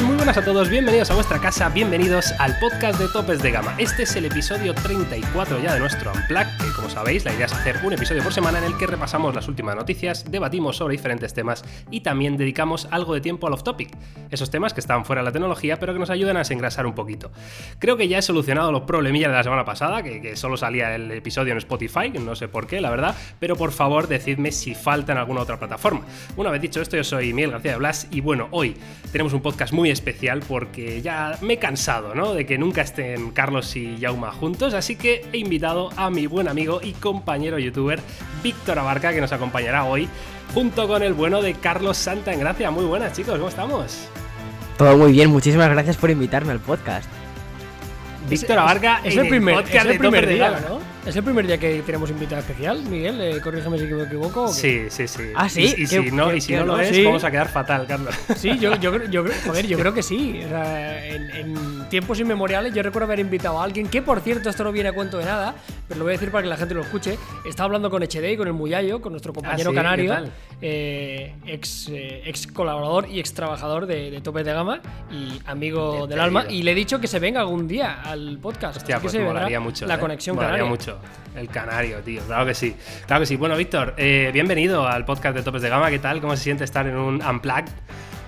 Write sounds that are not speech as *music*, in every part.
Muy buenas a todos, bienvenidos a vuestra casa, bienvenidos al podcast de Topes de Gama. Este es el episodio 34 ya de nuestro Unplug, que como sabéis la idea es hacer un episodio por semana en el que repasamos las últimas noticias, debatimos sobre diferentes temas y también dedicamos algo de tiempo al off-topic, esos temas que están fuera de la tecnología pero que nos ayudan a desengrasar un poquito. Creo que ya he solucionado los problemillas de la semana pasada, que, que solo salía el episodio en Spotify, no sé por qué, la verdad, pero por favor decidme si falta en alguna otra plataforma. Una vez dicho esto, yo soy Miguel García de Blas y bueno, hoy tenemos un podcast muy especial porque ya me he cansado, ¿no? De que nunca estén Carlos y Jauma juntos, así que he invitado a mi buen amigo y compañero youtuber Víctor Abarca que nos acompañará hoy junto con el bueno de Carlos Santa en Gracia. Muy buenas chicos, ¿cómo estamos? Todo muy bien, muchísimas gracias por invitarme al podcast. Víctor Abarca es, el primer, es el primer día, ¿no? ¿Es el primer día que tenemos invitado especial, Miguel? Eh, corrígeme si me equivoco. Sí, sí, sí. Ah, sí. Y, si no, y si no lo es, vamos a quedar fatal, Carlos. Sí, yo, yo, yo, joder, yo creo que sí. O sea, en, en, tiempos inmemoriales yo recuerdo haber invitado a alguien que, por cierto, esto no viene a cuento de nada, pero lo voy a decir para que la gente lo escuche. Estaba hablando con HD y con el Muyayo, con nuestro compañero ah, ¿sí? canario, eh, ex, eh, ex colaborador y ex trabajador de, de Tope de Gama y amigo del alma. Y le he dicho que se venga algún día al podcast. Hostia, Así pues que se vendrá mucho. La conexión canaria. mucho. El canario, tío. Claro que sí. Claro que sí. Bueno, Víctor, eh, bienvenido al podcast de Topes de Gama. ¿Qué tal? ¿Cómo se siente estar en un Unplugged?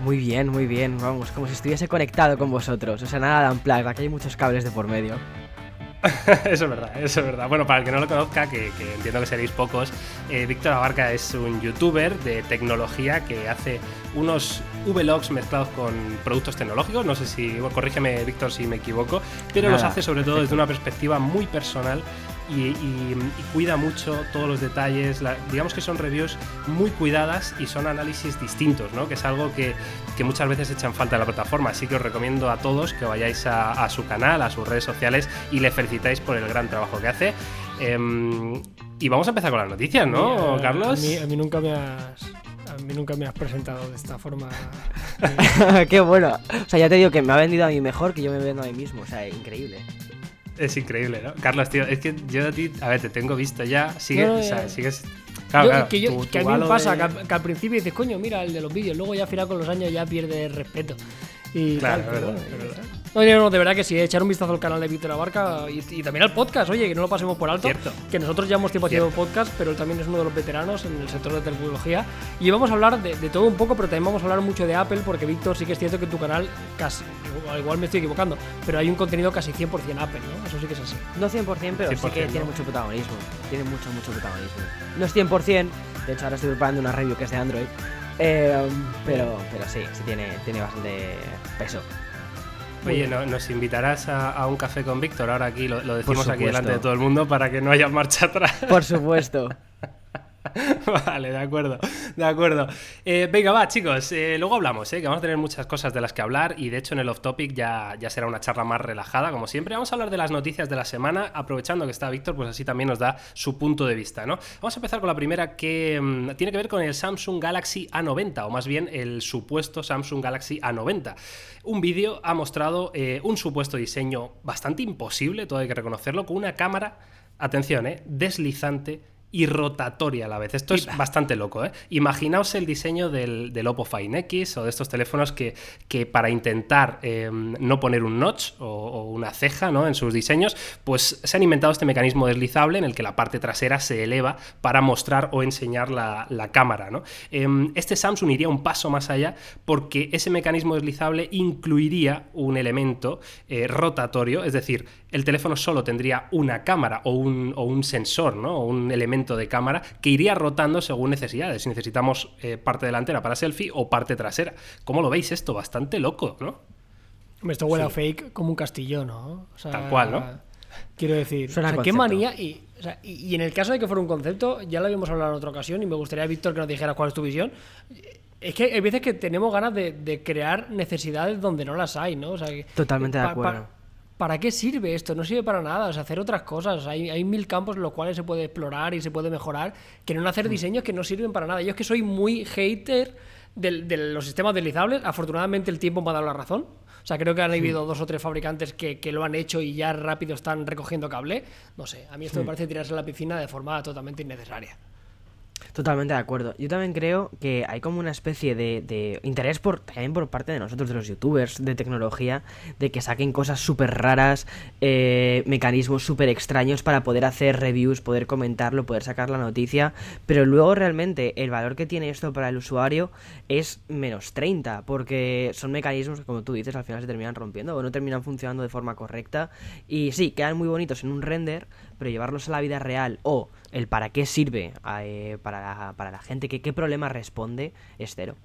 Muy bien, muy bien. Vamos, como si estuviese conectado con vosotros. O sea, nada de unplugged, aquí hay muchos cables de por medio. *laughs* eso es verdad, eso es verdad. Bueno, para el que no lo conozca, que, que entiendo que seréis pocos, eh, Víctor Abarca es un youtuber de tecnología que hace unos vlogs mezclados con productos tecnológicos. No sé si, bueno, corrígeme, Víctor, si me equivoco, pero Nada, los hace sobre todo desde una perspectiva muy personal y, y- y cuida mucho todos los detalles. La- digamos que son reviews muy cuidadas y son análisis distintos, ¿no? Que es algo que, que muchas veces echan falta en la plataforma. Así que os recomiendo a todos que vayáis a, a su canal, a sus redes sociales y le felicitáis por el gran trabajo que hace. Em, y vamos a empezar con las noticias, ¿no, Carlos? A mí, a mí nunca me has. A mí nunca me has presentado de esta forma. *laughs* Qué bueno. O sea, ya te digo que me ha vendido a mí mejor que yo me vendo a mí mismo. O sea, increíble. Es increíble, ¿no? Carlos, tío, es que yo a ti, a ver, te tengo visto ya, sigue, No, no, o sea, sigues... Yo- Claro, claro, que, yo- tu- que a mí me pasa de- que, al, que al principio dices, coño, mira el de los vídeos, luego ya al final con los años ya pierde respeto. Y Claro, tal, es pero verdad, verdad. está. No, de verdad que sí, echar un vistazo al canal de Víctor Abarca y, y también al podcast, oye, que no lo pasemos por alto. Cierto. Que nosotros ya hemos tiempo haciendo podcast, pero él también es uno de los veteranos en el sector de tecnología. Y vamos a hablar de, de todo un poco, pero también vamos a hablar mucho de Apple, porque Víctor sí que es cierto que en tu canal casi, igual- me estoy equivocando, pero hay un contenido casi 100% Apple, ¿no? Eso sí que es así. No 100%, pero sí 100%, que tiene mucho protagonismo. Tiene mucho, mucho protagonismo. No es 100%. De hecho, ahora estoy preparando una review que es de Android. eh, pero, pero sí, sí tiene, tiene bastante peso. Oye, ¿no- ¿nos invitarás a, a un café con Víctor? Ahora aquí lo, lo decimos aquí delante de todo el mundo para que no haya marcha atrás. Por supuesto. *laughs* *laughs* vale, de acuerdo, de acuerdo. Eh, venga, va, chicos, eh, luego hablamos, eh, que vamos a tener muchas cosas de las que hablar y de hecho en el off-topic ya, será una charla más relajada, como siempre. Vamos a hablar de las noticias de la semana, aprovechando que está Víctor, pues así también nos da su punto de vista, ¿no? Vamos a empezar con la primera que mm, tiene que ver con el Samsung Galaxy A90, o más bien el supuesto Samsung Galaxy A90. Un vídeo ha mostrado un supuesto diseño bastante imposible, todo hay que reconocerlo, con una cámara, atención, deslizante y rotatoria a la vez. Esto es bastante loco, ¿eh? Imaginaos el diseño del, del Oppo Find X o de estos teléfonos que, que para intentar eh, no poner un notch o, o una ceja ¿no? en sus diseños, pues se han inventado este mecanismo deslizable en el que la parte trasera se eleva para mostrar o enseñar la, la cámara, ¿no? Eh, este Samsung iría un paso más allá porque ese mecanismo deslizable incluiría un elemento eh, rotatorio, es decir, el teléfono solo tendría una cámara o un, o un sensor, ¿no? O un elemento de cámara que iría rotando según necesidades. Si necesitamos eh, parte delantera para selfie o parte trasera. ¿Cómo lo veis esto? Bastante loco, ¿no? Esto huele a fake como un castillo, ¿no? O sea, Tal cual, ¿no? Quiero decir, Suena o sea, a qué manía. Y, o sea, y, y en el caso de que fuera un concepto, ya lo habíamos hablado en otra ocasión y me gustaría, Víctor, que nos dijeras cuál es tu visión. Es que hay veces que tenemos ganas de, de crear necesidades donde no las hay, ¿no? O sea, que- Totalmente de pa- acuerdo. pa- ¿Para qué sirve esto? No sirve para nada. O sea, hacer otras cosas. Hay, hay mil campos en los cuales se puede explorar y se puede mejorar, que no Mm. hacer diseños que no sirven para nada. Yo es que soy muy hater de los sistemas deslizables. Afortunadamente el tiempo me ha dado la razón. O sea, creo que han habido dos o tres fabricantes que, que lo han hecho y ya rápido están recogiendo cable. No sé, a mí esto me parece tirarse a la piscina de forma totalmente innecesaria. Totalmente de acuerdo. Yo también creo que hay como una especie de, de interés por, también por parte de nosotros, de los youtubers de tecnología, de que saquen cosas súper raras, eh, mecanismos súper extraños para poder hacer reviews, poder comentarlo, poder sacar la noticia, pero luego realmente el valor que tiene esto para el usuario es menos 30, porque son mecanismos que, como tú dices, al final se terminan rompiendo o no terminan funcionando de forma correcta. Y sí, quedan muy bonitos en un render, pero llevarlos a la vida real o el para qué sirve eh, para, para la gente, que qué problema responde, es cero.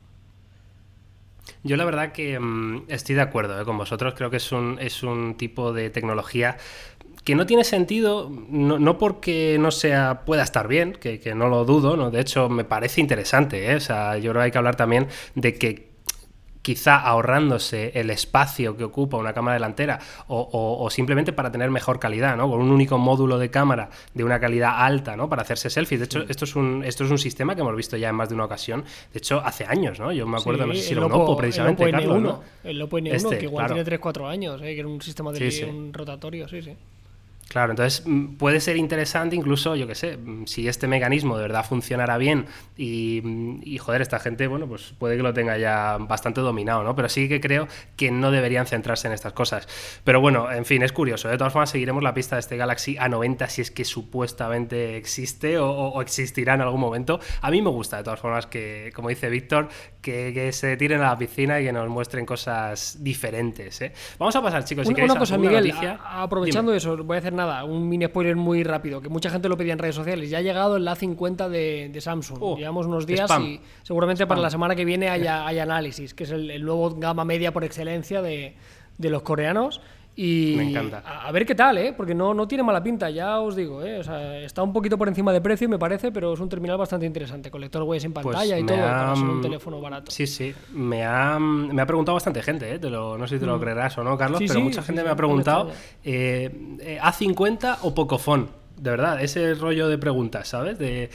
Yo la verdad que mm, estoy de acuerdo eh, con vosotros, creo que es un, es un tipo de tecnología que no tiene sentido, no, no porque no sea, pueda estar bien, que, que, no lo dudo, ¿no? de hecho me parece interesante, ¿eh? o sea, yo creo que hay que hablar también de que quizá ahorrándose el espacio que ocupa una cámara delantera o, o, o, simplemente para tener mejor calidad, ¿no? Con un único módulo de cámara de una calidad alta, ¿no? Para hacerse selfies. De hecho, esto es un, esto es un sistema que hemos visto ya en más de una ocasión. De hecho, hace años, ¿no? Yo me acuerdo, sí, no sé si era un Oppo, precisamente, el Oppo Carlos, N1, ¿no? El Oppo N1, este, que igual claro. tiene 3-4 años, ¿eh? que era un sistema de sí. un rotatorio, sí, sí. Claro, entonces mm, puede ser interesante incluso, yo qué sé, mm, si este mecanismo de verdad funcionara bien y, mm, y, joder, esta gente, bueno, pues puede que lo tenga ya bastante dominado, ¿no? Pero sí que creo que no deberían centrarse en estas cosas. Pero bueno, en fin, es curioso. De todas formas, seguiremos la pista de este Galaxy A90 si es que supuestamente existe o, o existirá en algún momento. A mí me gusta, de todas formas, que, como dice Víctor, que, que, se tiren a la piscina y que nos muestren cosas diferentes. ¿eh? Vamos a pasar, chicos, si una, queréis, una cosa, Miguel, noticia. A, aprovechando Dime. eso, voy a hacer nada, un mini spoiler muy rápido, que mucha gente lo pedía en redes sociales. Ya ha llegado el A50 de, de Samsung. Oh, Llevamos unos días spam. y seguramente Spam. para la semana que viene haya, haya análisis, que es el, el, nuevo gama media por excelencia de, de los coreanos. Y Me encanta. A, a, ver qué tal, ¿eh? Porque no, no tiene mala pinta, ya os digo, ¿eh? O sea, está un poquito por encima de precio, me parece, pero es un terminal bastante interesante, con lector huellas en pantalla Pues y me todo, ha- para ser un teléfono barato. Sí, sí. Me ha, me ha preguntado bastante gente, ¿eh? Te lo- no sé si te lo Mm. creerás o no, Carlos, Sí, pero sí, mucha sí, gente me ha preguntado eh, eh, ¿A50 o Pocophone? De verdad, ese rollo de preguntas, ¿sabes? De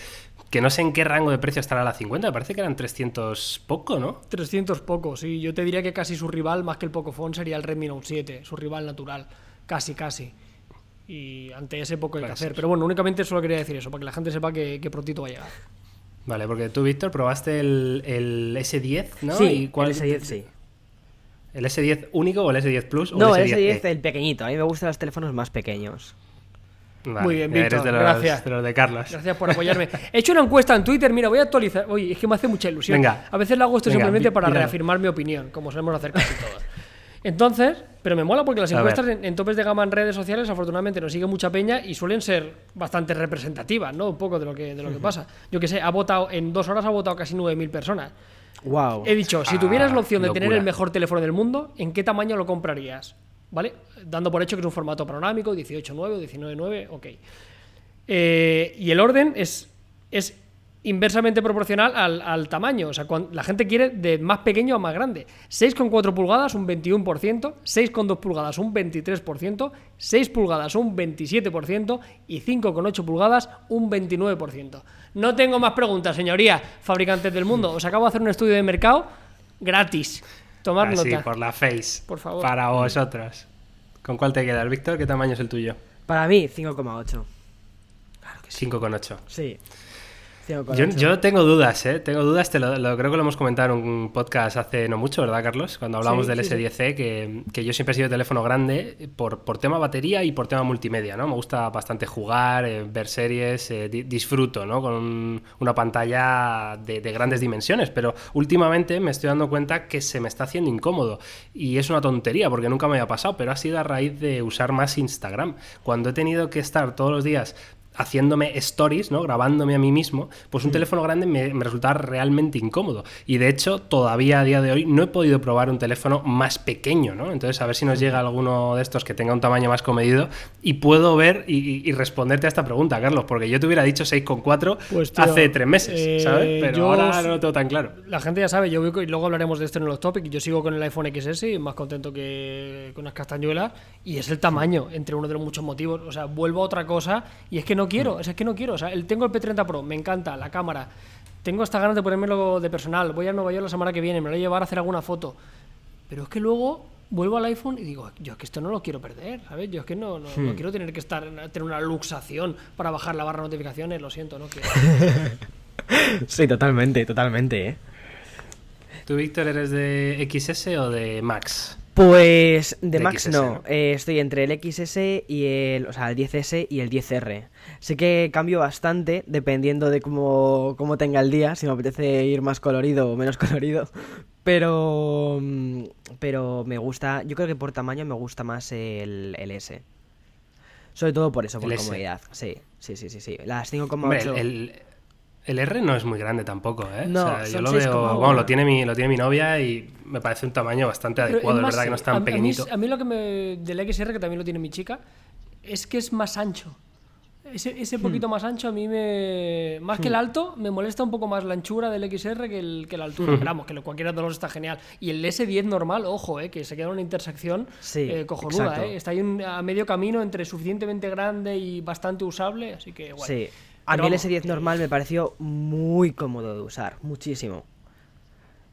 que no sé en qué rango de precio estará la 50, me parece que eran 300 poco, ¿no? 300 poco, sí. Yo te diría que casi su rival, más que el Pocophone, sería el Redmi Note 7, su rival natural. Casi, casi. Y ante ese poco hay que Puede hacer. Pero bueno, únicamente solo quería decir eso, para que la gente sepa que, que prontito va a llegar. Vale, porque tú, Víctor, probaste el, el S10, ¿no? Sí, ¿Y cuál- el S10 sí. ¿El S10 único o el S10 Plus? o No, el el S10? S10 el pequeñito. A mí me gustan los teléfonos más pequeños. Vale, Muy bien, eres Víctor, de los, gracias. de los de Carlos. Gracias por apoyarme. He hecho una encuesta en Twitter, mira, voy a actualizar. Oye, es que me hace mucha ilusión. Venga. A veces lo hago esto Venga, simplemente para míralo. reafirmar mi opinión, como solemos hacer casi todos. Entonces, pero me mola porque las A encuestas en, en topes de gama en redes sociales afortunadamente nos sigue mucha peña y suelen ser bastante representativas, ¿no? Un poco de lo que, de lo que pasa. Yo que sé, ha votado, en dos horas ha votado casi 9.000 personas. Wow. He dicho, si tuvieras la opción de tener el mejor teléfono del mundo, ¿en qué tamaño lo comprarías? ¿Vale? Dando por hecho que es un formato panorámico, 18.9 o 19.9, ok. Eh, y el orden es, inversamente proporcional al, al tamaño. O sea, la gente quiere de más pequeño a más grande. 6,4 pulgadas, un 21%, 6,2 pulgadas, un 23%, 6 pulgadas, un 27% y 5,8 pulgadas, un 29%. No tengo más preguntas, señoría, fabricantes del mundo. Os acabo de hacer un estudio de mercado gratis. Tomad Así, nota. por la face. Por favor. Para vosotros. ¿Con cuál te quedas, Víctor? ¿Qué tamaño es el tuyo? Para mí, 5,8. 5,8. Sí. 5,8. Yo, yo tengo dudas, ¿eh? Tengo dudas, te lo, lo- creo que lo hemos comentado en un podcast hace no mucho, ¿verdad, Carlos? Cuando hablamos Sí, del sí, sí. S10e, que, que yo siempre he sido teléfono grande por, por tema batería y por tema multimedia, ¿no? Me gusta bastante jugar, eh, ver series, eh, di- disfruto, ¿no? Con un- una pantalla de, de grandes dimensiones, pero últimamente me estoy dando cuenta que se me está haciendo incómodo y es una tontería porque nunca me había pasado, pero ha sido a raíz de usar más Instagram. Cuando he tenido que estar todos los días haciéndome stories, ¿no? Grabándome a mí mismo, pues un teléfono grande me, me resultaba realmente incómodo. Y de hecho, todavía a día de hoy no he podido probar un teléfono más pequeño, ¿no? Entonces, a ver si nos llega alguno de estos que tenga un tamaño más comedido y puedo ver y, y- y responderte a esta pregunta, Carlos, porque yo te hubiera dicho 6,4 Pues, tío, hace tres meses, eh, ¿sabes? Pero yo ahora no lo tengo tan claro. La gente ya sabe, yo voy y luego hablaremos de esto en los topics. Yo sigo con el iPhone XS y más contento que con unas castañuelas. Y es el tamaño, entre uno de los muchos motivos. O sea, vuelvo a otra cosa y es que no quiero, es que no quiero. O sea, el, tengo el P30 Pro, me encanta, la cámara. Tengo hasta ganas de ponérmelo de personal. Voy a Nueva York la semana que viene, me lo voy a llevar a hacer alguna foto. Pero es que luego vuelvo al iPhone y digo, yo es que esto no lo quiero perder, ¿sabes? Yo es que no, no, no quiero tener que estar tener una luxación para bajar la barra de notificaciones, lo siento, no quiero. *laughs* Sí, totalmente, totalmente, ¿eh? ¿Tú, Víctor, eres de XS o de Max? Pues de, Max XS, no, ¿no? eh, estoy entre el XS y el, o sea, el 10S y el 10R. Sé que cambio bastante dependiendo de cómo, cómo tenga el día, si me apetece ir más colorido o menos *laughs* colorido, pero mm, pero me gusta, yo creo que por tamaño me gusta más el, el S. Sobre todo por eso, por comodidad. Sí, sí, sí, sí, sí. Las Hombre, 5,8. el, el- R no es muy grande tampoco, ¿eh? No, o sea, yo lo veo. 6,1. Bueno, lo tiene, mi, lo tiene mi novia y me parece un tamaño bastante Pero adecuado. Es verdad que no es a- tan a mí- pequeñito. A mí, lo que me. del XR, que también lo tiene mi chica, es que es más ancho. Ese, Hmm. ese poquito más ancho a mí me. Más que el alto, me molesta un poco más la anchura del XR que, el, que la altura. Hmm. Pero vamos, que lo- cualquiera de los está genial. Y el S10 normal, ojo, eh, que se queda en una intersección Sí, eh, cojonuda. Eh. Está ahí un- a medio camino entre suficientemente grande y bastante usable, así que guay. Sí. A mí el vamos, S10 normal me pareció muy cómodo de usar, muchísimo.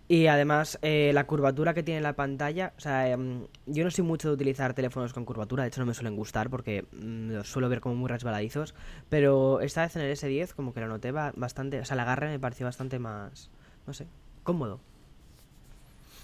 Y además, eh, la curvatura que tiene la pantalla, o sea, em, yo no soy mucho de utilizar teléfonos con curvatura, de hecho no me suelen gustar porque mm, los suelo ver como muy resbaladizos, pero esta vez en el S10 como que lo noté ba- bastante, o sea, el agarre me pareció bastante más, no sé, cómodo.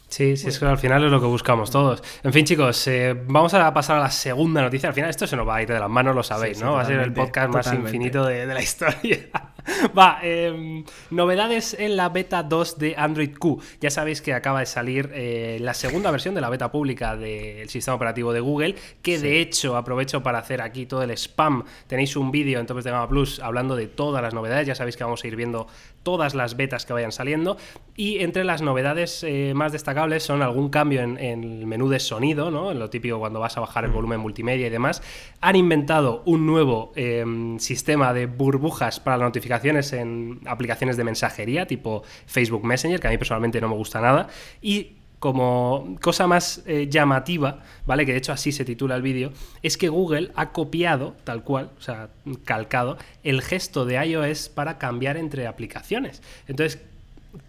Sí, sí, es que al final es lo que buscamos todos. En fin, chicos, eh, vamos a pasar a la segunda noticia. Al final esto se nos va a ir de las manos, lo sabéis, Sí, sí, ¿no? Va a ser el totalmente, podcast más infinito de, de la historia. *laughs* va, em, novedades en la beta 2 de Android Q. Ya sabéis que acaba de salir eh, la segunda versión de la beta pública del sistema operativo de Google, que de hecho aprovecho para hacer aquí todo el spam. Tenéis un vídeo en Topes de Gama Plus hablando de todas las novedades. Ya sabéis que vamos a ir viendo todas las betas que vayan saliendo. Y entre las novedades eh, más destacables son algún cambio en, en el menú de sonido, ¿no? En lo típico cuando vas a bajar el volumen multimedia y demás. Han inventado un nuevo eh, sistema de burbujas para las en aplicaciones de mensajería, tipo Facebook Messenger, que a mí personalmente no me gusta nada. Y como cosa más eh, llamativa, ¿vale? Que de hecho así se titula el vídeo, es que Google ha copiado, tal cual, o sea, calcado, el gesto de iOS para cambiar entre aplicaciones. Entonces,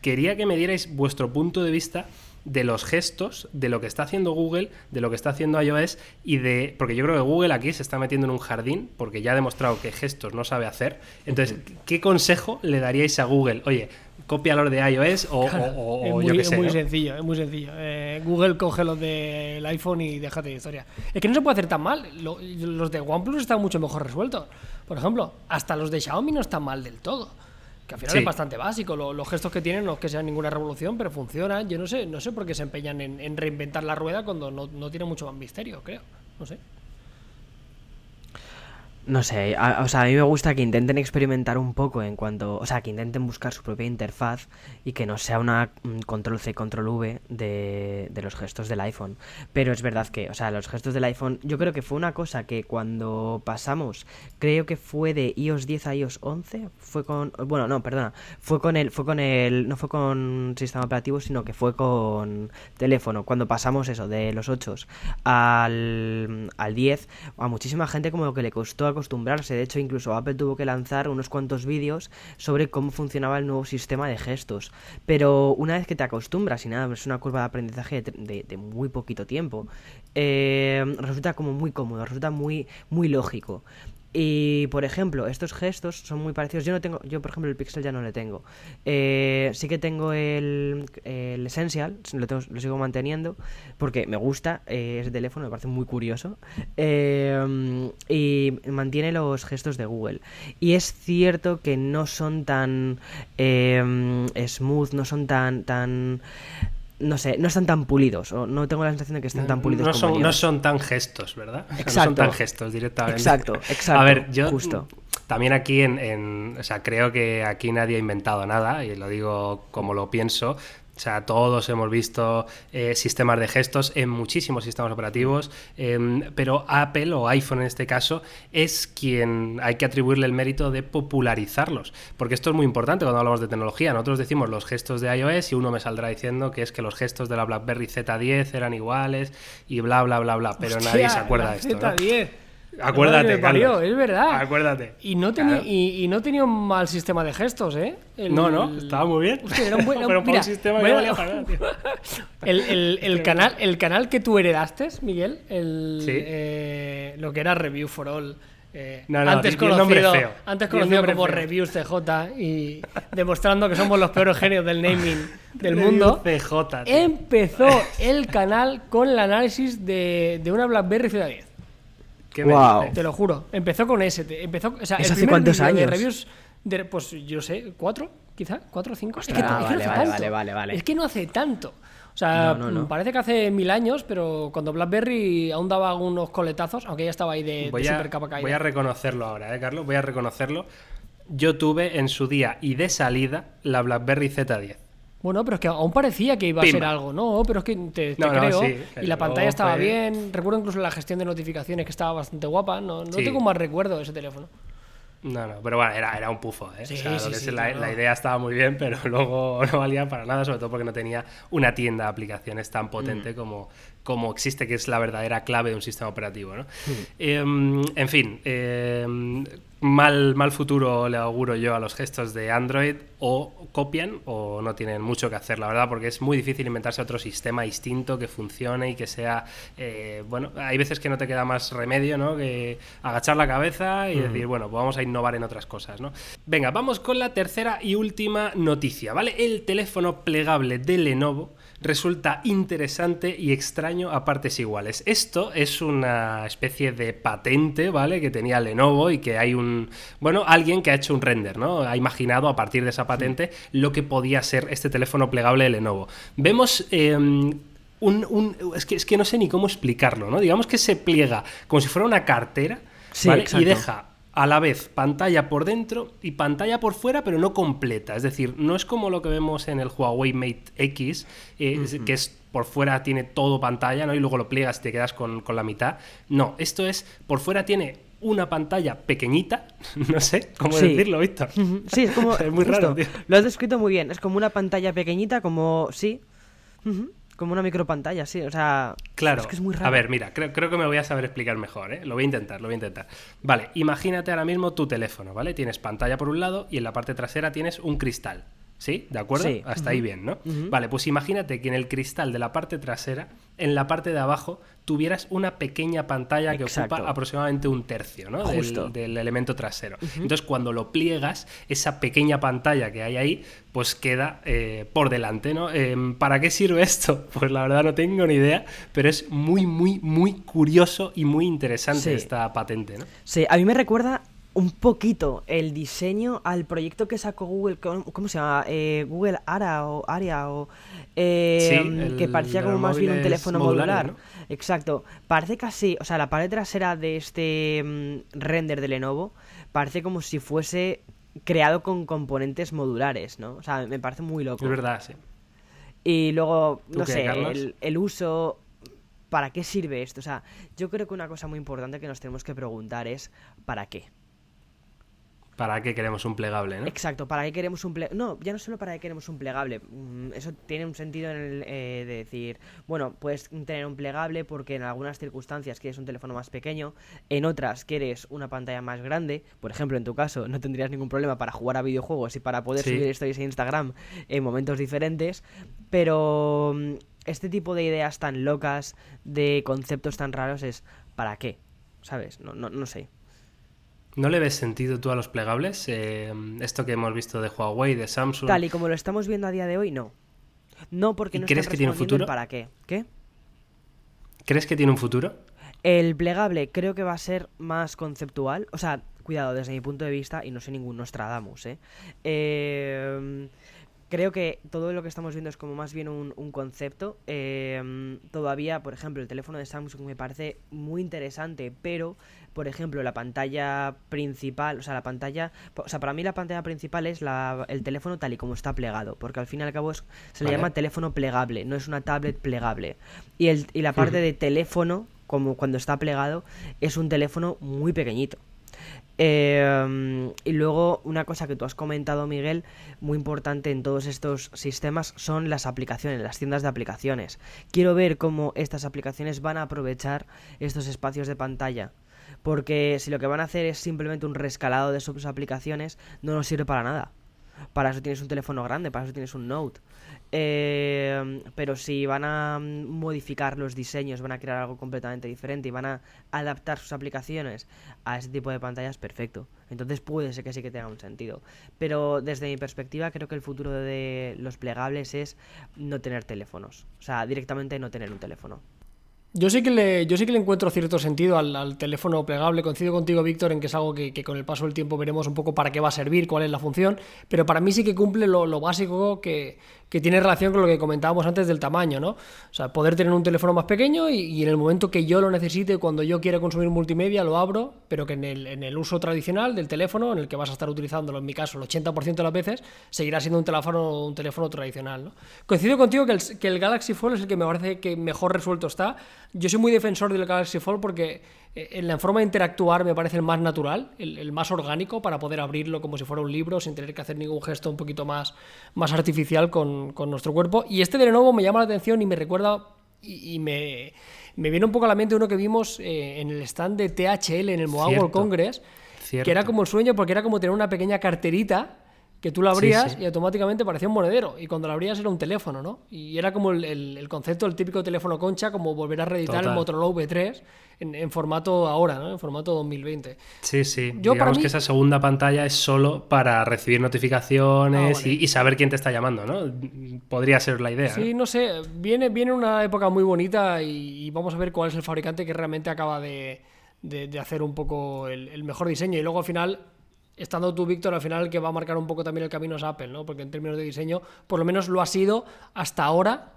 quería que me dierais vuestro punto de vista de los gestos, de lo que está haciendo Google, de lo que está haciendo iOS y de... Porque yo creo que Google aquí se está metiendo en un jardín porque ya ha demostrado que gestos no sabe hacer. Entonces, ¿qué consejo le daríais a Google? Oye, cópialo de iOS o, o- o- es muy, yo qué es muy ¿no? sencillo, es muy sencillo. Eh, Google coge los del iPhone y déjate de historia. Es que no se puede hacer tan mal. Lo- los de OnePlus están mucho mejor resueltos. Por ejemplo, hasta los de Xiaomi no están mal del todo. Que al final Sí. es bastante básico. Lo- los gestos que tienen no es que sean ninguna revolución, pero funcionan. Yo no sé, no sé por qué se empeñan en, en reinventar la rueda cuando no, no tiene mucho más misterio, creo. No sé. No sé, a- o sea, a mí me gusta que intenten experimentar un poco en cuanto, o sea, que intenten buscar su propia interfaz y que no sea una mm, control C, control V de, de los gestos del iPhone. Pero es verdad que, o sea, los gestos del iPhone, yo creo que fue una cosa que cuando pasamos, creo que fue de iOS 10 a iOS 11, fue con, bueno, no, perdona, fue con el, fue con el, no fue con sistema operativo, sino que fue con teléfono. Cuando pasamos eso de los 8 al, al 10, a muchísima gente como que le costó acostumbrarse. De hecho, incluso Apple tuvo que lanzar unos cuantos vídeos sobre cómo funcionaba el nuevo sistema de gestos. Pero una vez que te acostumbras y nada, es una curva de aprendizaje de, muy poquito tiempo, eh, resulta como muy cómodo, resulta muy, muy lógico. Y por ejemplo, estos gestos son muy parecidos. Yo no tengo, yo por ejemplo el Pixel ya no le tengo. Eh, sí que tengo el, el Essential, lo, sigo manteniendo porque me gusta eh, ese teléfono, me parece muy curioso. Eh, y mantiene los gestos de Google. Y es cierto que no son tan eh, smooth, no son tan tan no sé, no están tan pulidos, o no tengo la sensación de que estén tan pulidos no son, no son tan gestos, ¿verdad? O sea, No son Exacto. tan gestos directamente. Exacto, exacto, A ver, yo justo. también aquí en, en- O sea, creo que aquí nadie ha inventado nada, y lo digo como lo pienso. O sea, todos hemos visto eh, sistemas de gestos en muchísimos sistemas operativos, em, pero Apple o iPhone en este caso es quien hay que atribuirle el mérito de popularizarlos, porque esto es muy importante cuando hablamos de tecnología. Nosotros decimos los gestos de iOS y uno me saldrá diciendo que es que los gestos de la BlackBerry Z10 eran iguales y bla, bla, bla, bla, pero nadie se acuerda de esto. ¿no? Z10. Acuérdate, parió, es verdad. Acuérdate. Y no, tenía, Claro. y, y no tenía un mal sistema de gestos, ¿eh? El- No, no, estaba muy bien. Hostia, *laughs* era un buen- Pero para mira, un sistema que valía para nada, tío. *laughs* El, el- el canal, el canal que tú heredaste, Miguel, el, Sí. eh, lo que era Review for All, eh, No, no, antes conocido, feo. antes conocido como feo. Reviews CJ y *laughs* demostrando que somos los peores genios del naming del mundo. CJ, tío. Empezó el canal con el análisis de, de una BlackBerry Z10. Te lo juro. Empezó con ese. te- Empezó, o sea, ¿Eso el hace cuántos de años? reviews. de- pues yo sé, ¿cuatro? Quizá, ¿cuatro o cinco? Es que, Ah, es que vale, no hace vale, tanto. vale, vale, vale. Es que no hace tanto. O sea, No, no, no. parece que hace mil años, pero cuando BlackBerry aún daba algunos coletazos, aunque ya estaba ahí de, de voy, a, super capa caída. voy a reconocerlo ahora, ¿eh, Carlos? Voy a reconocerlo. Yo tuve en su día y de salida la BlackBerry Z10. Bueno, pero es que aún parecía que iba a ser algo. No, pero es que te, te No, no, creo. sí, y la pantalla estaba fue- bien. Recuerdo incluso la gestión de notificaciones que estaba bastante guapa. No, no Sí. tengo más recuerdo de ese teléfono. No, no, pero bueno, era, era un pufo, ¿eh? Sí, O sea, sí, sí, la, idea estaba muy bien, *laughs* pero luego no valía para nada, sobre todo porque no tenía una tienda de aplicaciones tan potente como, como existe, que es la verdadera clave de un sistema operativo, ¿no? Em, en fin, em, mal, mal futuro le auguro yo a los gestos de Android, o copian o no tienen mucho que hacer, la verdad, porque es muy difícil inventarse otro sistema distinto que funcione y que sea, eh, bueno, hay veces que no te queda más remedio, ¿no? Que agachar la cabeza y decir, bueno, pues vamos a innovar en otras cosas, ¿no? Venga, vamos con la tercera y última noticia, ¿vale? El teléfono plegable de Lenovo resulta interesante y extraño a partes iguales. Esto es una especie de patente, ¿vale? Que tenía Lenovo y que hay un, bueno, alguien que ha hecho un render, ¿no? Ha imaginado a partir de esa patente lo que podía ser este teléfono plegable de Lenovo. Vemos... eh, un, un- es, que, es que no sé ni cómo explicarlo, ¿no? Digamos que se pliega como si fuera una cartera, Sí, ¿vale? Y deja a la vez pantalla por dentro y pantalla por fuera, pero no completa. Es decir, no es como lo que vemos en el Huawei Mate X, eh, que es por fuera tiene todo pantalla, ¿no? Y luego lo pliegas y te quedas con, con la mitad. No, esto es, por fuera tiene una pantalla pequeñita, *laughs* no sé cómo Sí. decirlo, Víctor. Sí, es como. *laughs* Es muy raro, tío. Lo has descrito muy bien. Es como una pantalla pequeñita, como. Sí. Como una micropantalla, sí. O sea. Claro. Es que es muy raro. A ver, mira, creo, creo que me voy a saber explicar mejor, ¿eh? Lo voy a intentar, lo voy a intentar. Vale, imagínate ahora mismo tu teléfono, ¿vale? Tienes pantalla por un lado y en la parte trasera tienes un cristal. ¿Sí? ¿De acuerdo? Sí. Hasta ahí bien, ¿no? Vale, pues imagínate que en el cristal de la parte trasera, en la parte de abajo, tuvieras una pequeña pantalla que Exacto. ocupa aproximadamente un tercio, ¿no? Del, del elemento trasero. Entonces, cuando lo pliegas, esa pequeña pantalla que hay ahí, pues queda eh, por delante, ¿no? Em, ¿Para qué sirve esto? *laughs* Pues la verdad no tengo ni idea, pero es muy, muy, muy curioso y muy interesante Sí. esta patente, ¿no? Sí, a mí me recuerda un poquito el diseño al proyecto que sacó Google. ¿Cómo, se llama? Eh, Google Ara o Aria o. eh, Sí, el que parecía como más bien un teléfono modular. Exacto. Parece casi. O sea, la pared trasera de este mm, render de Lenovo parece como si fuese creado con componentes modulares, ¿no? O sea, me parece muy loco. Es verdad, sí. Y luego, ¿Tú no qué, sé, el uso. ¿Para qué sirve esto? O sea, yo creo que una cosa muy importante que nos tenemos que preguntar es: ¿para qué? ¿Para qué queremos un plegable, no? Exacto, ¿para qué queremos un plegable? No, ya no solo para qué queremos un plegable. mm, Eso tiene un sentido en el eh, de decir, bueno, puedes tener un plegable porque en algunas circunstancias quieres un teléfono más pequeño, en otras quieres una pantalla más grande. Por ejemplo, en tu caso, no tendrías ningún problema para jugar a videojuegos y para poder Sí. subir stories a Instagram en momentos diferentes. Pero mm, este tipo de ideas tan locas, de conceptos tan raros, es ¿para qué? ¿Sabes? No, no, no sé. ¿No le ves sentido tú a los plegables? Eh, esto que hemos visto de Huawei, de Samsung. Tal y como lo estamos viendo a día de hoy, no. No, porque ¿Y no crees están que tiene un futuro? ¿Para qué? ¿Qué? ¿Crees que tiene un futuro? El plegable creo que va a ser más conceptual. O sea, cuidado, desde mi punto de vista, y no soy ningún Nostradamus, ¿eh? Eh, creo que todo lo que estamos viendo es como más bien un, un concepto. Eh, todavía, por ejemplo, el teléfono de Samsung me parece muy interesante, pero, por ejemplo, la pantalla principal, o sea, la pantalla, o sea, para mí la pantalla principal es la- el teléfono tal y como está plegado, porque al fin y al cabo es- se le Vale. llama teléfono plegable, no es una tablet plegable. Y, el, y la *laughs* parte de teléfono, como cuando está plegado, es un teléfono muy pequeñito. Eh, y luego una cosa que tú has comentado, Miguel, muy importante en todos estos sistemas son las aplicaciones, las tiendas de aplicaciones. Quiero ver cómo estas aplicaciones van a aprovechar estos espacios de pantalla. Porque si lo que van a hacer es simplemente un rescalado de sus aplicaciones, no nos sirve para nada. Para eso tienes un teléfono grande, para eso tienes un Note. Eh, pero si van a modificar los diseños, van a crear algo completamente diferente y van a adaptar sus aplicaciones a ese tipo de pantallas, perfecto. Entonces puede ser que sí que tenga un sentido. Pero desde mi perspectiva creo que el futuro de los plegables es no tener teléfonos. O sea, directamente no tener un teléfono. Yo sí que le, yo sí que le encuentro cierto sentido al, teléfono plegable. Coincido contigo, Víctor, en que es algo que, con el paso del tiempo veremos un poco para qué va a servir, cuál es la función. Pero para mí sí que cumple lo básico que, que tiene relación con lo que comentábamos antes del tamaño, ¿no? O sea, poder tener un teléfono más pequeño y, en el momento que yo lo necesite, cuando yo quiera consumir multimedia, lo abro, pero que en el, en el, uso tradicional del teléfono, en el que vas a estar utilizándolo, en mi caso, el 80% de las veces, seguirá siendo un teléfono, un teléfono tradicional, ¿no? Coincido contigo que el, que el Galaxy Fold es el que me parece que mejor resuelto está. Yo soy muy defensor del Galaxy Fold porque en la forma de interactuar me parece el más natural, el, más orgánico para poder abrirlo como si fuera un libro sin tener que hacer ningún gesto un poquito más, más artificial con, nuestro cuerpo. Y este de nuevo me llama la atención y me recuerda y, me, viene un poco a la mente uno que vimos eh, en el stand de THL en el Mobile World Congress, que era como el sueño porque era como tener una pequeña carterita que tú la abrías y automáticamente parecía un monedero. Y cuando la abrías era un teléfono, ¿no? Y era como el, concepto del típico teléfono concha, como volver a reeditar el Motorola V3 en, formato ahora, ¿no? En formato 2020. Sí, sí. Yo Digamos que esa segunda pantalla es solo para recibir notificaciones ah, y, saber quién te está llamando, ¿no? Podría ser la idea. Sí, no, sé. Viene, viene una época muy bonita y, vamos a ver cuál es el fabricante que realmente acaba de, hacer un poco el, el mejor diseño. Y luego al final estando tú, Víctor, al final el que va a marcar un poco también el camino es Apple, ¿no? Porque en términos de diseño, por lo menos lo ha sido hasta ahora.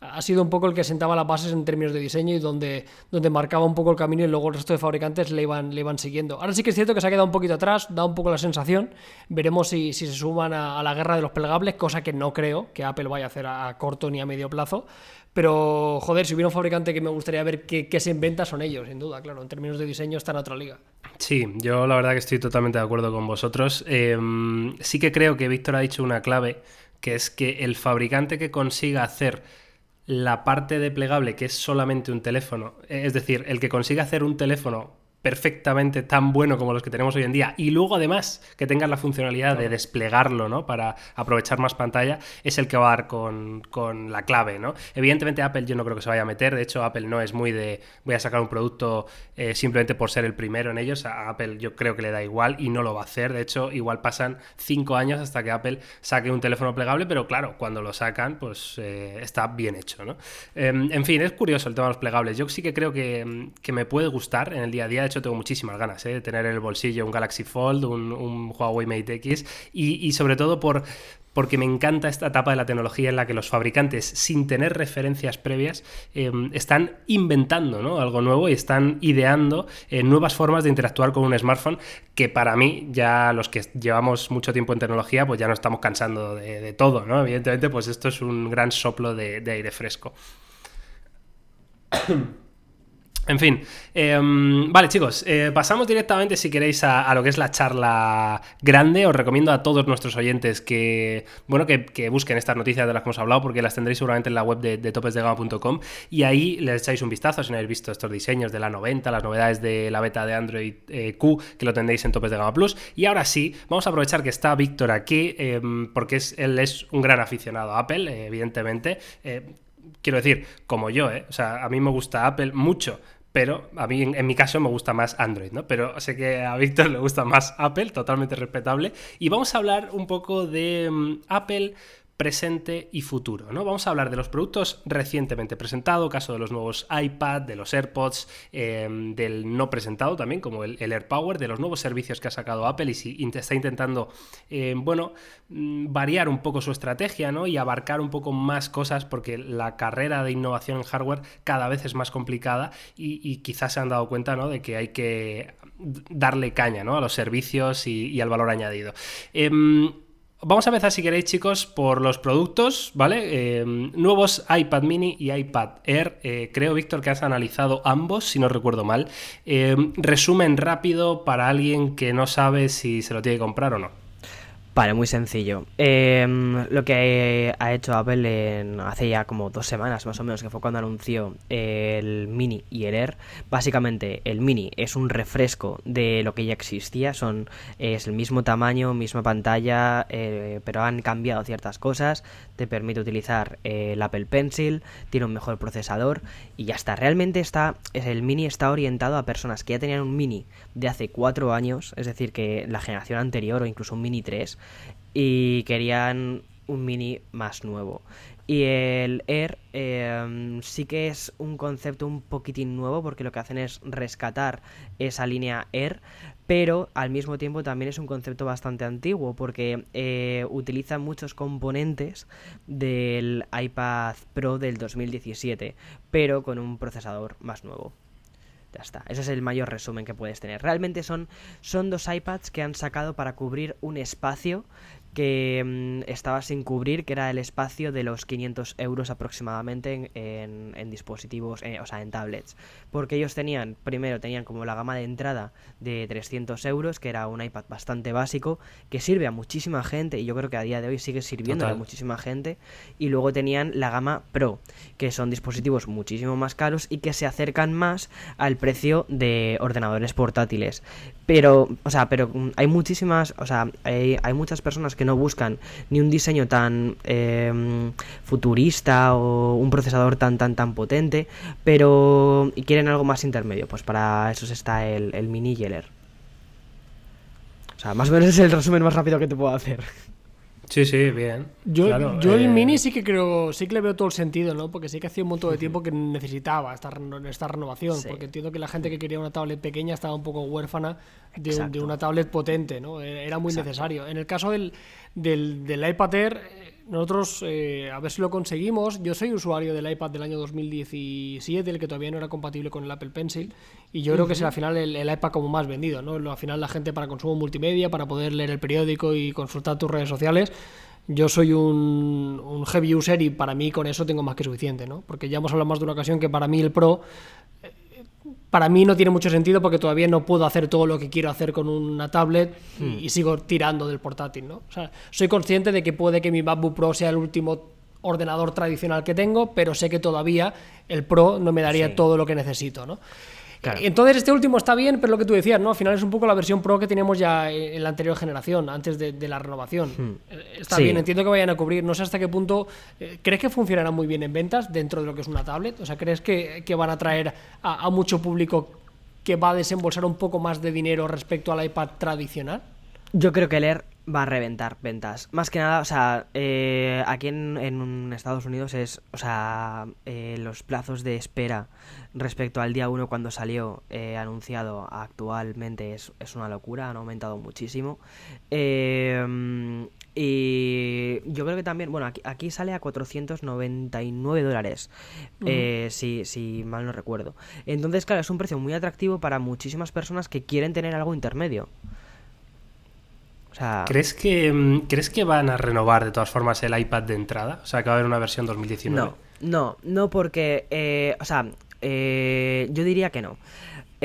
Ha sido un poco el que sentaba las bases en términos de diseño y donde, donde marcaba un poco el camino y luego el resto de fabricantes le iban, le siguiendo. Ahora sí que es cierto que se ha quedado un poquito atrás, da un poco la sensación. Veremos si, se suman a, la guerra de los plegables, cosa que no creo que Apple vaya a hacer a corto ni a medio plazo. Pero, joder, si hubiera un fabricante que me gustaría ver qué, se inventa, son ellos, sin duda, claro. En términos de diseño está en otra liga. Sí, yo la verdad que estoy totalmente de acuerdo con vosotros. Em, sí que creo que Víctor ha dicho una clave, que es que el fabricante que consiga hacer la parte de plegable, que es solamente un teléfono, es decir, el que consiga hacer un teléfono perfectamente tan bueno como los que tenemos hoy en día. Y luego además que tengas la funcionalidad de desplegarlo ¿no? para aprovechar más pantalla es el que va a dar con, la clave ¿no? evidentemente Apple yo no creo que se vaya a meter. De hecho Apple no es muy de voy a sacar un producto eh, simplemente por ser el primero en ellos. A Apple yo creo que le da igual y no lo va a hacer. De hecho igual pasan cinco años hasta que Apple saque un teléfono plegable pero claro cuando lo sacan pues eh, está bien hecho ¿no? Em, en fin es curioso el tema de los plegables. Yo sí que creo que, que me puede gustar en el día a día tengo muchísimas ganas ¿eh? de tener en el bolsillo un Galaxy Fold, un, Huawei Mate X y, sobre todo por, porque me encanta esta etapa de la tecnología en la que los fabricantes, sin tener referencias previas, em, están inventando algo nuevo y están ideando eh, nuevas formas de interactuar con un smartphone que para mí, ya los que llevamos mucho tiempo en tecnología, pues ya no estamos cansando de, todo, ¿no? Evidentemente, pues esto es un gran soplo de aire fresco. *coughs* En fin, em, vale chicos, eh, pasamos directamente si queréis a, lo que es la charla grande. Os recomiendo a todos nuestros oyentes que, bueno, que, busquen estas noticias de las que hemos hablado porque las tendréis seguramente en la web de, topesdegama.com y ahí les echáis un vistazo si no habéis visto estos diseños de la 90, las novedades de la beta de Android eh, Q, que lo tendréis en Topes de Gama Plus. Y ahora sí, vamos a aprovechar que está Víctor aquí em, porque es, él es un gran aficionado a Apple, eh, evidentemente quiero decir, como yo. O sea, a mí me gusta Apple mucho, pero a mí en, mi caso me gusta más Android, ¿no? Pero sé que a Víctor le gusta más Apple, totalmente respetable. Y vamos a hablar un poco de mm, Apple presente y futuro. ¿no? Vamos a hablar de los productos recientemente presentados, caso de los nuevos iPad, de los AirPods, em, del no presentado también, como el, AirPower, de los nuevos servicios que ha sacado Apple y si está intentando, em, bueno, mm, variar un poco su estrategia ¿no? y abarcar un poco más cosas porque la carrera de innovación en hardware cada vez es más complicada y, quizás se han dado cuenta ¿no? de que hay que darle caña ¿no? a los servicios y, al valor añadido. Em, Vamos a empezar, si queréis, chicos, por los productos, ¿vale? Eh, nuevos iPad mini y iPad Air. Eh, creo, Víctor, que has analizado ambos, si no recuerdo mal. Eh, resumen rápido para alguien que no sabe si se lo tiene que comprar o no. Vale, muy sencillo. Em, lo que ha hecho Apple en- hace ya como dos semanas más o menos, que fue cuando anunció el Mini y el Air. Básicamente, el Mini es un refresco de lo que ya existía. Son, es el mismo tamaño, misma pantalla, eh, pero han cambiado ciertas cosas. Te permite utilizar el Apple Pencil, tiene un mejor procesador y ya está. Realmente está, es- el Mini está orientado a personas que ya tenían un Mini de hace cuatro años, es decir, que la generación anterior o incluso un Mini 3 y querían un mini más nuevo. Y el Air eh, sí que es un concepto un poquitín nuevo porque lo que hacen es rescatar esa línea Air, pero al mismo tiempo también es un concepto bastante antiguo porque eh, utiliza muchos componentes del iPad Pro del 2017, pero con un procesador más nuevo. Ya está. Ese es el mayor resumen que puedes tener. Realmente son, son dos iPads que han sacado para cubrir un espacio que mm, estaba sin cubrir, que era el espacio de los 500 euros aproximadamente en, en- en dispositivos, eh, o sea, en tablets. Porque ellos tenían, primero tenían como la gama de entrada de 300 euros, que era un iPad bastante básico, que sirve a muchísima gente, y yo creo que a día de hoy sigue sirviendo a muchísima gente. Y luego tenían la gama Pro, que son dispositivos muchísimo más caros y que se acercan más al precio de ordenadores portátiles. Pero, o sea, pero hay muchísimas, o sea, hay, hay muchas personas que no buscan ni un diseño tan eh, futurista o un procesador tan, tan, tan potente, pero y quieren algo más intermedio. Pues para eso está el, el Mini y el Air. O sea, más o menos es el resumen más rápido que te puedo hacer. Sí, sí, bien. Yo, Claro, yo eh, el Mini sí que creo, sí que le veo todo el sentido, ¿no? Porque sí que hacía un montón de tiempo que necesitaba esta, esta renovación. Sí. Porque entiendo que la gente que quería una tablet pequeña estaba un poco huérfana de, de una tablet potente, ¿no? Eh, Era muy Exacto. necesario. En el caso del, del, del iPad Air, eh, nosotros, eh, a ver si lo conseguimos. Yo soy usuario del iPad del año 2017, el que todavía no era compatible con el Apple Pencil. Y yo creo que es al final el, el iPad como más vendido, ¿no? Al final la gente para consumo multimedia, para poder leer el periódico y consultar tus redes sociales. Yo soy un, un heavy user y para mí con eso tengo más que suficiente, ¿no? Porque ya hemos hablado más de una ocasión que para mí el Pro para mí no tiene mucho sentido porque todavía no puedo hacer todo lo que quiero hacer con una tablet y, y sigo tirando del portátil, ¿no? O sea, soy consciente de que puede que mi MacBook Pro sea el último ordenador tradicional que tengo, pero sé que todavía el Pro no me daría Sí. todo lo que necesito, ¿no? Claro. Entonces este último está bien, pero lo que tú decías, ¿no? Al final es un poco la versión Pro que teníamos ya en la anterior generación, antes de, de la renovación. Eh, Está Hmm. Sí. bien, entiendo que vayan a cubrir. No sé hasta qué punto. eh, ¿Crees que funcionará muy bien en ventas dentro de lo que es una tablet? O sea, ¿crees que, que van a atraer a, a mucho público que va a desembolsar un poco más de dinero respecto al iPad tradicional? Yo creo que el Air va a reventar ventas. Más que nada, o sea, eh, aquí en, en Estados Unidos es, o sea, eh, los plazos de espera respecto al día 1 cuando salió eh, anunciado actualmente es, es una locura, han aumentado muchísimo. Eh, y yo creo que también, bueno, aquí, aquí sale a 499 dólares, eh, si, si mal no recuerdo. Entonces, claro, es un precio muy atractivo para muchísimas personas que quieren tener algo intermedio. O sea, ¿Crees que, mm, ¿Crees que van a renovar de todas formas el iPad de entrada? O sea, que va a haber una versión 2019. No, no, no porque, eh, o sea, eh, yo diría que no.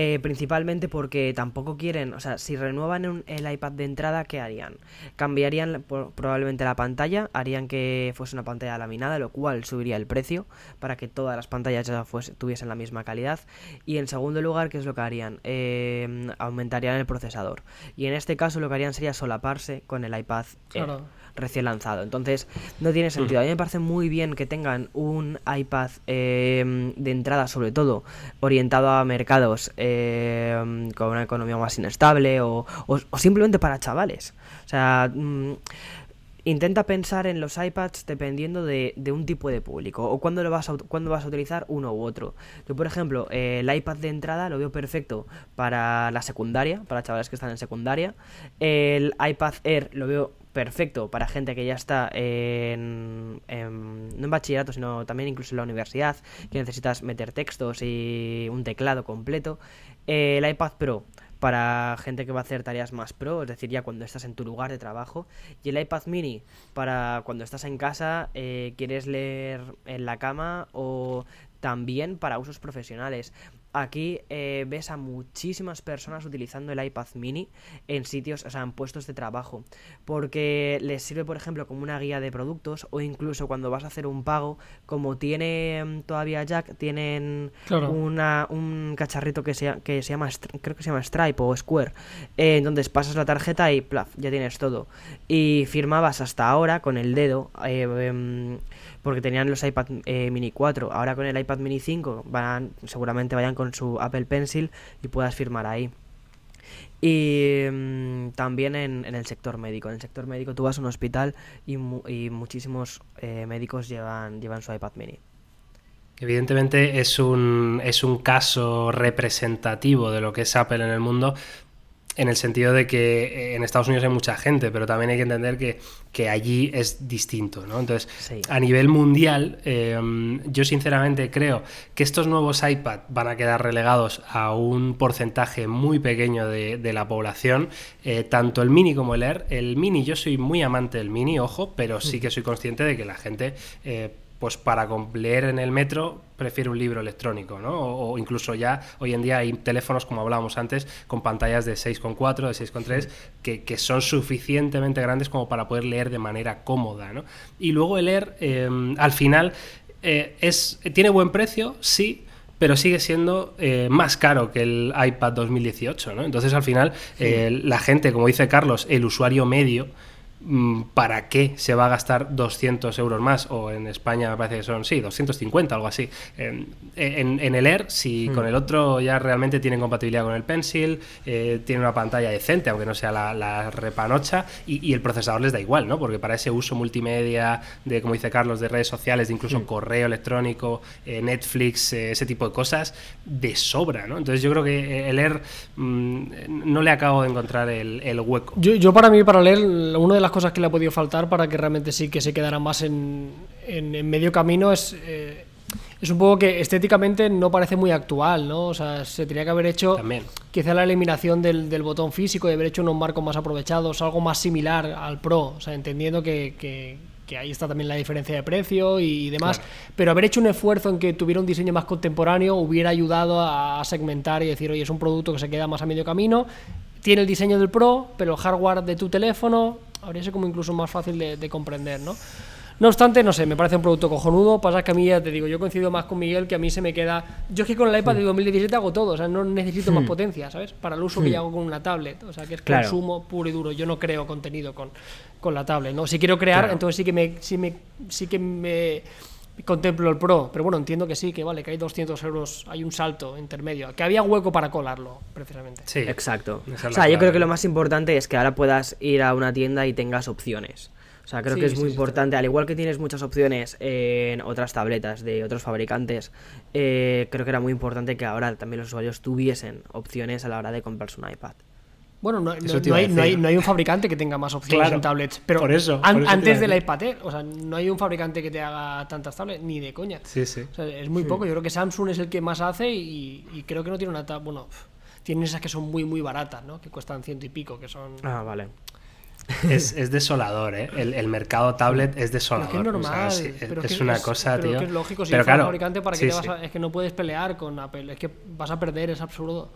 Eh, principalmente porque tampoco quieren, o sea, si renuevan el iPad de entrada, ¿qué harían? Cambiarían probablemente la pantalla, harían que fuese una pantalla laminada, lo cual subiría el precio para que todas las pantallas ya tuviesen la misma calidad. Y en segundo lugar, ¿qué es lo que harían? Eh, aumentarían el procesador. Y en este caso lo que harían sería solaparse con el iPad Claro. Recién lanzado. Entonces, no tiene sentido. A mí me parece muy bien que tengan un iPad eh, de entrada, sobre todo, orientado a mercados eh, con una economía más inestable o, o- o simplemente para chavales. O sea, mm, intenta pensar en los iPads dependiendo de, de un tipo de público o cuándo, lo vas a, cuándo vas a utilizar uno u otro. Yo, por ejemplo, eh, el iPad de entrada lo veo perfecto para la secundaria, para chavales que están en secundaria. El iPad Air lo veo perfecto para gente que ya está en, no en bachillerato, sino también incluso en la universidad, que necesitas meter textos y un teclado completo. Eh, el iPad Pro para gente que va a hacer tareas más pro, es decir, ya cuando estás en tu lugar de trabajo. Y el iPad mini para cuando estás en casa, eh, quieres leer en la cama o también para usos profesionales. Aquí eh, ves a muchísimas personas utilizando el iPad mini en sitios, o sea, en puestos de trabajo. Porque les sirve, por ejemplo, como una guía de productos o incluso cuando vas a hacer un pago, como tiene mm, todavía Jack, tienen Claro. una, un cacharrito que se, que se llama, creo que se llama Stripe o Square, eh, entonces pasas la tarjeta y plaf, ya tienes todo. Y firmabas hasta ahora con el dedo, eh, em, porque tenían los iPad eh, mini 4, ahora con el iPad mini 5 van, seguramente vayan con su Apple Pencil y puedas firmar ahí. Y mm, también en, en el sector médico. En el sector médico tú vas a un hospital y, y muchísimos eh, médicos llevan, llevan su iPad mini. Evidentemente es un, es un caso representativo de lo que es Apple en el mundo, en el sentido de que eh, en Estados Unidos hay mucha gente, pero también hay que entender que, que allí es distinto, ¿no? Entonces, Sí. a nivel mundial, eh, yo sinceramente creo que estos nuevos iPad van a quedar relegados a un porcentaje muy pequeño de, de la población, eh, tanto el mini como el Air. El mini, yo soy muy amante del mini, ojo, pero sí que soy consciente de que la gente... eh, pues para leer en el metro prefiere un libro electrónico, ¿no? O, o incluso ya hoy en día hay teléfonos, como hablábamos antes, con pantallas de 6,4, de 6,3, que, que son suficientemente grandes como para poder leer de manera cómoda, ¿no? Y luego el Air, eh, al final, eh, es, tiene buen precio, sí, pero sigue siendo eh, más caro que el iPad 2018, ¿no? Entonces, al final, eh, la gente, como dice Carlos, el usuario medio, ¿para qué se va a gastar 200 euros más? O en España me parece que son, sí, 250, algo así. En, en- en el Air, si con el otro ya realmente tienen compatibilidad con el Pencil, eh, tiene una pantalla decente, aunque no sea la, la repanocha, y, y el procesador les da igual, ¿no? Porque para ese uso multimedia, de, como dice Carlos, de redes sociales, de incluso correo electrónico, eh, Netflix, eh, ese tipo de cosas, de sobra, ¿no? Entonces yo creo que eh, el Air mm, no le acabo de encontrar el, el hueco. Yo, yo para mí, para leer, una de las cosas que le ha podido faltar para que realmente sí que se quedara más en, en- en medio camino es, eh, es un poco que estéticamente no parece muy actual, ¿no? O sea, se tenía que haber hecho También. quizá la eliminación del, del botón físico y haber hecho unos marcos más aprovechados, algo más similar al Pro, o sea, entendiendo que, que- que ahí está también la diferencia de precio y, demás, pero haber hecho un esfuerzo en que tuviera un diseño más contemporáneo hubiera ayudado a, a segmentar y decir, oye, es un producto que se queda más a medio camino, tiene el diseño del Pro, pero el hardware de tu teléfono habría sido como incluso más fácil de, de comprender, ¿no? No obstante, no sé, me parece un producto cojonudo. Pasa que a mí, ya te digo, yo coincido más con Miguel que a mí se me queda. Yo es que con el iPad de 2017 hago todo, o sea, no necesito más potencia, ¿sabes? Para el uso que yo hago con una tablet, o sea, que es Claro. consumo puro y duro. Yo no creo contenido con, con la tablet, ¿no? Si quiero crear, Claro. entonces sí que me, sí me, sí que me contemplo el Pro, pero bueno, entiendo que sí, que vale, que hay 200 euros, hay un salto intermedio, que había hueco para colarlo, precisamente. Sí. Exacto. Es O sea, yo creo que lo más importante es que ahora puedas ir a una tienda y tengas opciones. O sea, creo Sí, que es sí, muy sí, importante, al igual que tienes muchas opciones en otras tabletas de otros fabricantes, eh, creo que era muy importante que ahora también los usuarios tuviesen opciones a la hora de comprarse un iPad. Bueno, no, no- hay, no, hay, decir. no hay un fabricante que tenga más opciones Claro, en tablets. Pero por eso, an- por antes del decir. iPad Air, o sea, no hay un fabricante que te haga tantas tablets, ni de coña. Sí, sí. O sea, es muy poco. Yo creo que Samsung es el que más hace y, y creo que no tiene una tablet. Bueno, tienen esas que son muy, muy baratas, ¿no? Que cuestan ciento y pico, que son. Ah, vale. Es, es desolador, ¿eh? El, el mercado tablet es desolador. es normal. o sea, sí, es, pero es que una cosa, pero tío. que es lógico, si Pero claro, fabricante, ¿para qué sí, te vas sí. a- Es que no puedes pelear con Apple. Es que vas a perder, es absurdo.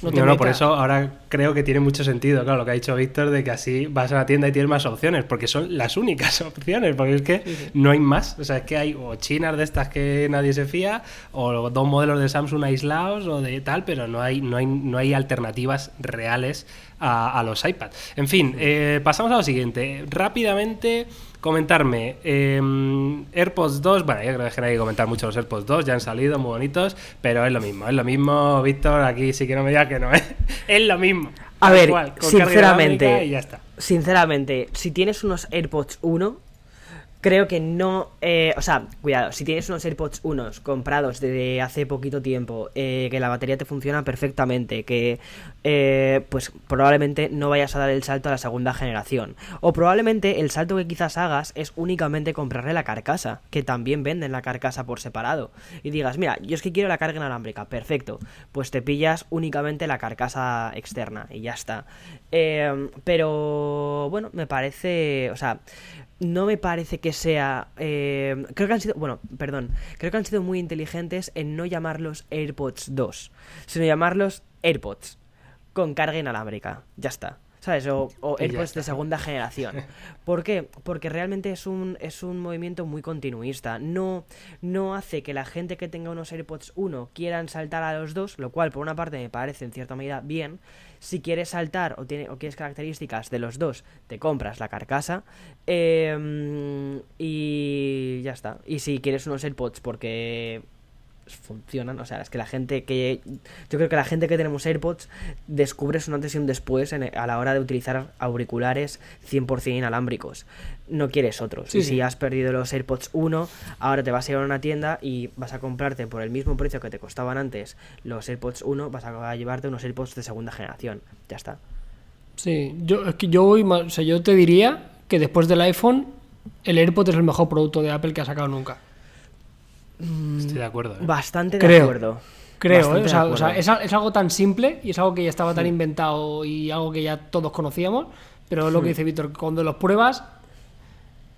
No, te No, no, por eso ahora creo que tiene mucho sentido, claro, lo que ha dicho Víctor, de que así vas a la tienda y tienes más opciones, porque son las únicas *laughs* opciones, porque es que Sí, sí. no hay más. O sea, es que hay o chinas de estas que nadie se fía, o dos modelos de Samsung aislados, o de tal, pero no hay, no hay, no hay alternativas reales a, a los iPad. En fin, eh, pasamos a lo siguiente. Rápidamente, comentarme. eh, AirPods 2, bueno, yo creo que no hay que comentar mucho los AirPods 2, ya han salido muy bonitos, pero es lo mismo, es lo mismo, Víctor, aquí sí que no me digas que no, ¿eh? *laughs* es lo mismo. A ver, carga sinceramente, Y ya está. sinceramente, si tienes unos AirPods 1, creo que no. eh, o sea, cuidado, si tienes unos AirPods 1 comprados desde hace poquito tiempo, eh, que la batería te funciona perfectamente, que eh, pues probablemente no vayas a dar el salto a la segunda generación. O probablemente el salto que quizás hagas es únicamente comprarle la carcasa, que también venden la carcasa por separado. Y digas, mira, yo es que quiero la carga inalámbrica, perfecto. Pues te pillas únicamente la carcasa externa y ya está. Pero bueno, me parece, o sea, no me parece que sea, eh, creo que han sido, bueno, perdón, creo que han sido muy inteligentes en no llamarlos AirPods 2, sino llamarlos AirPods con carga inalámbrica, ya está. ¿Sabes? O, o AirPods de segunda generación. *laughs* ¿Por qué? Porque realmente es un, es un movimiento muy continuista. No, no hace que la gente que tenga unos AirPods 1 quieran saltar a los dos, lo cual por una parte me parece en cierta medida bien. Si quieres saltar o, tiene, o quieres características de los dos, te compras la carcasa. eh, y ya está. Y si quieres unos AirPods porque funcionan, o sea, es que la gente que yo creo que la gente que tenemos AirPods descubres un antes y un después en- a la hora de utilizar auriculares 100% inalámbricos. No quieres otros. Sí, y sí. si has perdido los AirPods 1, ahora te vas a ir a una tienda y vas a comprarte por el mismo precio que te costaban antes los AirPods 1, vas a llevarte unos AirPods de segunda generación. Ya está. Sí, yo, es que yo voy más- o sea, yo te diría que después del iPhone, el AirPod es el mejor producto de Apple que ha sacado nunca. Estoy de acuerdo. ¿eh? Bastante de Creo. acuerdo. Creo, ¿eh? o, sea, o sea, acuerdo. es, al- es algo tan simple y es algo que ya estaba tan inventado y algo que ya todos conocíamos, pero es lo que dice Víctor, cuando los pruebas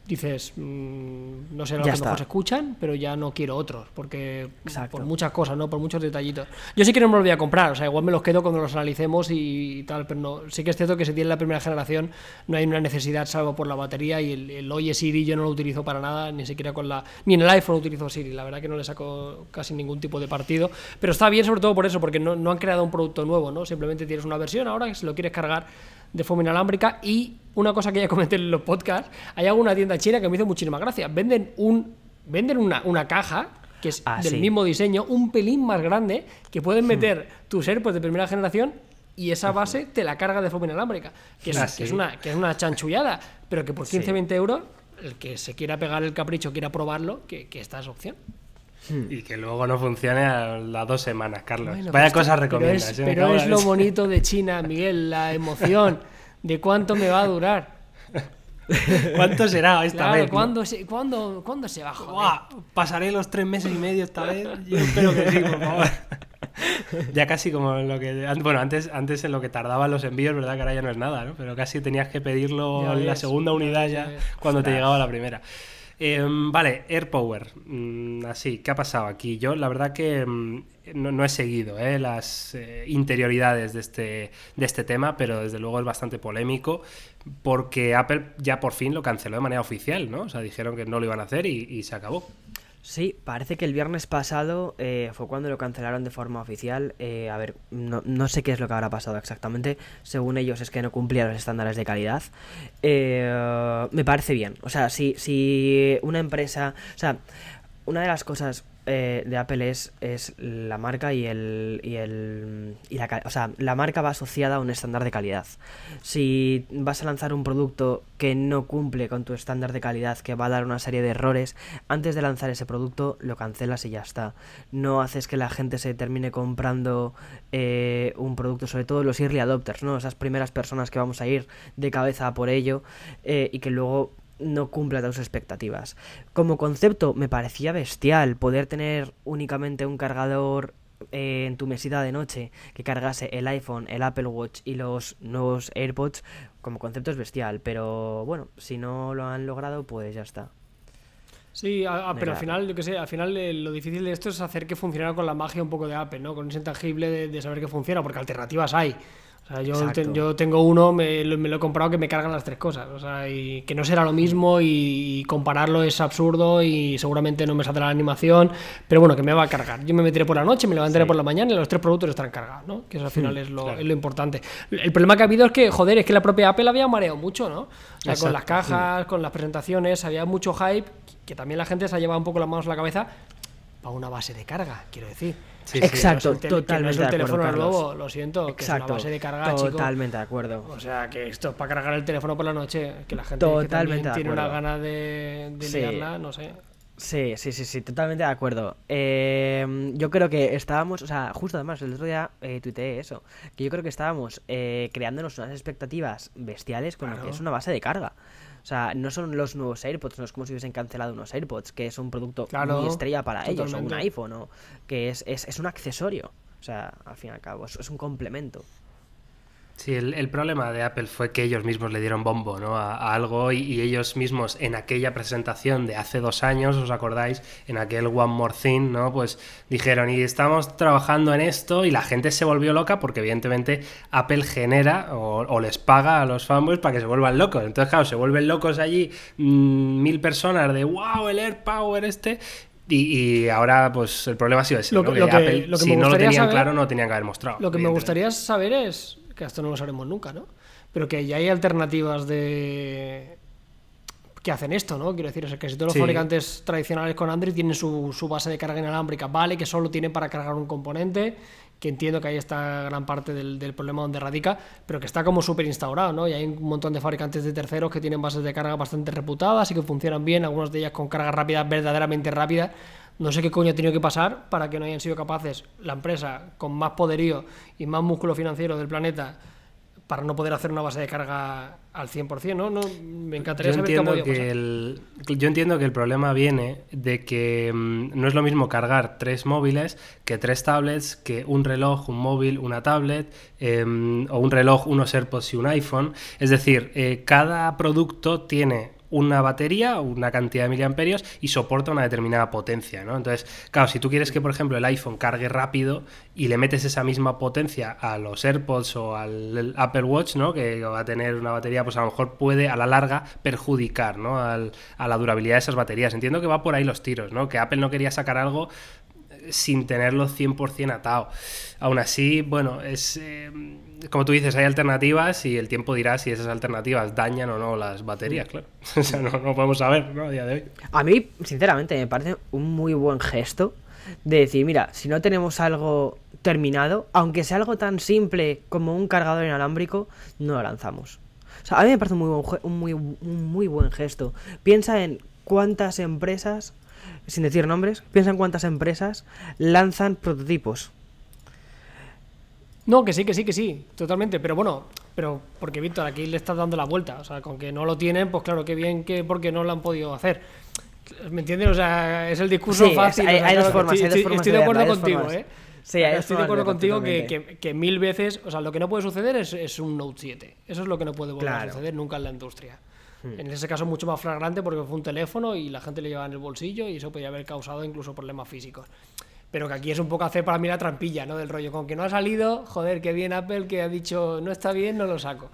dices, mm, no sé lo Ya que está. mejor se escuchan, pero ya no quiero otros, porque Exacto. por muchas cosas, ¿no? Por muchos detallitos. Yo sí que no me los voy a comprar, o sea, igual me los quedo cuando los analicemos y, tal, pero no, sí que es cierto que si tiene la primera generación no hay una necesidad salvo por la batería y el, el Oye Siri yo no lo utilizo para nada, ni siquiera con la... Ni en el iPhone utilizo Siri, la verdad que no le saco casi ningún tipo de partido, pero está bien sobre todo por eso, porque no, no han creado un producto nuevo, ¿no? Simplemente tienes una versión ahora que si lo quieres cargar de forma inalámbrica y una cosa que ya comenté en los podcasts, hay alguna tienda china que me hizo muchísima gracia, venden un venden una, una caja que es Ah, del sí. mismo diseño, un pelín más grande, que pueden meter tus AirPods de primera generación y esa base te la carga de forma inalámbrica, que es, Ah, que sí. es una, que es una chanchullada, pero que por 15, Sí. 20 euros, el que se quiera pegar el capricho, quiera probarlo, que, que esta es opción. Y que luego no funcione a las dos semanas, Carlos. Bueno, Vaya pero es cosas recomiendas. Pero ¿eh? Es, pero la lo bonito de China, Miguel, la emoción *laughs* de cuánto me va a durar. *laughs* ¿Cuánto será esta Claro, vez? ¿cuándo, se, cuándo, cuándo se va a joder? Pasaré los tres meses y medio esta vez. Yo espero que sí, por favor. *laughs* Ya casi como en lo que. Bueno, antes, antes en lo que tardaban los envíos, ¿verdad? Que ahora ya no es nada, ¿no? Pero casi tenías que pedirlo en la segunda unidad ya cuando te llegaba la primera. Eh, vale, AirPower. Mm, así, ¿qué ha pasado aquí? Yo, la verdad que mm, no, he seguido eh, las eh, interioridades de este, de este tema, pero desde luego es bastante polémico porque Apple ya por fin lo canceló de manera oficial, ¿no? O sea, dijeron que no lo iban a hacer y se acabó. Sí, parece que el viernes pasado eh, fue cuando lo cancelaron de forma oficial. Eh, a ver, no, no sé qué es lo que habrá pasado exactamente. Según ellos es que no cumplía los estándares de calidad. Eh, me parece bien. O sea, si, si una empresa... O sea, una de las cosas eh, de Apple es, es la marca y el... Y el y la, o sea, la marca va asociada a un estándar de calidad. Si vas a lanzar un producto que no cumple con tu estándar de calidad, que va a dar una serie de errores, antes de lanzar ese producto lo cancelas y ya está. No haces que la gente se termine comprando eh, un producto, sobre todo los early adopters, ¿no? Esas primeras personas que vamos a ir de cabeza por ello eh, y que luego no cumpla tus expectativas. Como concepto me parecía bestial poder tener únicamente un cargador eh, en tu mesita de noche que cargase el iPhone, el Apple Watch y los nuevos AirPods. Como concepto es bestial, pero bueno, si no lo han logrado, pues ya está. Sí, a- a- pero al final, yo qué sé, al final eh, lo difícil de esto es hacer que funcionara con la magia un poco de Apple, ¿no? Con ese intangible de, de saber que funciona, porque alternativas hay. O sea, yo, te- yo tengo uno, me, lo- me lo he comprado que me cargan las tres cosas. O sea, y que no será lo mismo y, compararlo es absurdo y seguramente no me saldrá la animación, pero bueno, que me va a cargar. Yo me meteré por la noche, me levantaré Sí. por la mañana y los tres productos estarán cargados, ¿no? Que eso al final es, lo, claro. es lo importante. El problema que ha habido es que, joder, es que la propia Apple había mareado mucho, ¿no? O sea, con Exacto, las cajas, con las presentaciones, había mucho hype que también la gente se ha llevado un poco las manos a la cabeza para una base de carga, quiero decir. Sí, sí. Exacto, Que no es el tel- que no es totalmente el de teléfono acuerdo, nuevo, lo siento, que Exacto, es una base de carga, chico. totalmente de acuerdo. O sea, que esto es para cargar el teléfono por la noche, que la gente que también Totalmente tiene una gana de, de Sí. liarla, no sé. Sí, sí, sí, sí, totalmente de acuerdo. Eh, yo creo que estábamos, o sea, justo además, el otro día eh, tuiteé eso, que yo creo que estábamos eh, creándonos unas expectativas bestiales con lo Claro. que es una base de carga. O sea, no son los nuevos AirPods, no es como si hubiesen cancelado unos AirPods, que es un producto Claro, muy estrella para ellos, o un iPhone, o que es, es, es un accesorio. O sea, al fin y al cabo, es, es un complemento. Sí, el, el, problema de Apple fue que ellos mismos le dieron bombo ¿no? a, a algo y, y, ellos mismos en aquella presentación de hace dos años, ¿os acordáis? En aquel One More Thing, ¿no? Pues dijeron, y estamos trabajando en esto y la gente se volvió loca porque evidentemente Apple genera o, o les paga a los fanboys para que se vuelvan locos. Entonces, claro, se vuelven locos allí mmm, mil personas de, wow, el Air Power este, y, y, ahora, pues el problema ha sido ese. Lo, ¿no? que, lo que, Apple, lo que si no lo tenían saber, claro, no tenían que haber mostrado. Lo que me gustaría saber es, que esto no lo sabremos nunca, ¿no? Pero que ya hay alternativas de que hacen esto, ¿no? Quiero decir, es que si todos los sí. fabricantes tradicionales con Android tienen su, su, base de carga inalámbrica, vale, que solo tienen para cargar un componente, que entiendo que ahí está gran parte del, del problema donde radica, pero que está como súper instaurado, ¿no? Y hay un montón de fabricantes de terceros que tienen bases de carga bastante reputadas y que funcionan bien, algunas de ellas con carga rápida, verdaderamente rápida. No sé qué coño ha tenido que pasar para que no hayan sido capaces la empresa con más poderío y más músculo financiero del planeta para no poder hacer una base de carga al 100%, ¿no? no me encantaría yo saber entiendo cómo que el, Yo entiendo que el problema viene de que mmm, no es lo mismo cargar tres móviles que tres tablets, que un reloj, un móvil, una tablet, eh, o un reloj, unos AirPods y un iPhone. Es decir, eh, cada producto tiene una batería, una cantidad de miliamperios y soporta una determinada potencia, ¿no? Entonces, claro, si tú quieres que, por ejemplo, el iPhone cargue rápido y le metes esa misma potencia a los AirPods o al Apple Watch, ¿no? Que va a tener una batería, pues a lo mejor puede a la larga perjudicar, ¿no? Al, a la durabilidad de esas baterías. Entiendo que va por ahí los tiros, ¿no? Que Apple no quería sacar algo sin tenerlo 100% atado. Aún así, bueno, es eh, como tú dices, hay alternativas y el tiempo dirá si esas alternativas dañan o no las baterías, claro. *laughs* o sea, no, no, podemos saber, ¿no? A día de hoy. A mí, sinceramente, me parece un muy buen gesto de decir, mira, si no tenemos algo terminado, aunque sea algo tan simple como un cargador inalámbrico, no lo lanzamos. O sea, a mí me parece un muy buen, un muy, un muy buen gesto. Piensa en cuántas empresas sin decir nombres, piensa en cuántas empresas lanzan prototipos. No, que sí, que sí, que sí, totalmente. Pero bueno, pero porque Víctor, aquí le estás dando la vuelta. O sea, con que no lo tienen, pues claro, qué bien que porque no lo han podido hacer. ¿Me entiendes? O sea, es el discurso sí, fácil. Hay, o sea, hay, claro, dos formas, estoy, hay dos formas estoy de, acuerdo contigo, formas. ¿eh? Sí, hay estoy de acuerdo contigo que, que, que, mil veces, o sea, lo que no puede suceder es, es un Note 7. Eso es lo que no puede volver Claro. a suceder nunca en la industria. Hmm. En ese caso mucho más flagrante porque fue un teléfono y la gente le llevaba en el bolsillo y eso podía haber causado incluso problemas físicos. Pero que aquí es un poco hacer para mí la trampilla, ¿no? Del rollo, con que no ha salido, joder, qué bien Apple que ha dicho no está bien, no lo saco.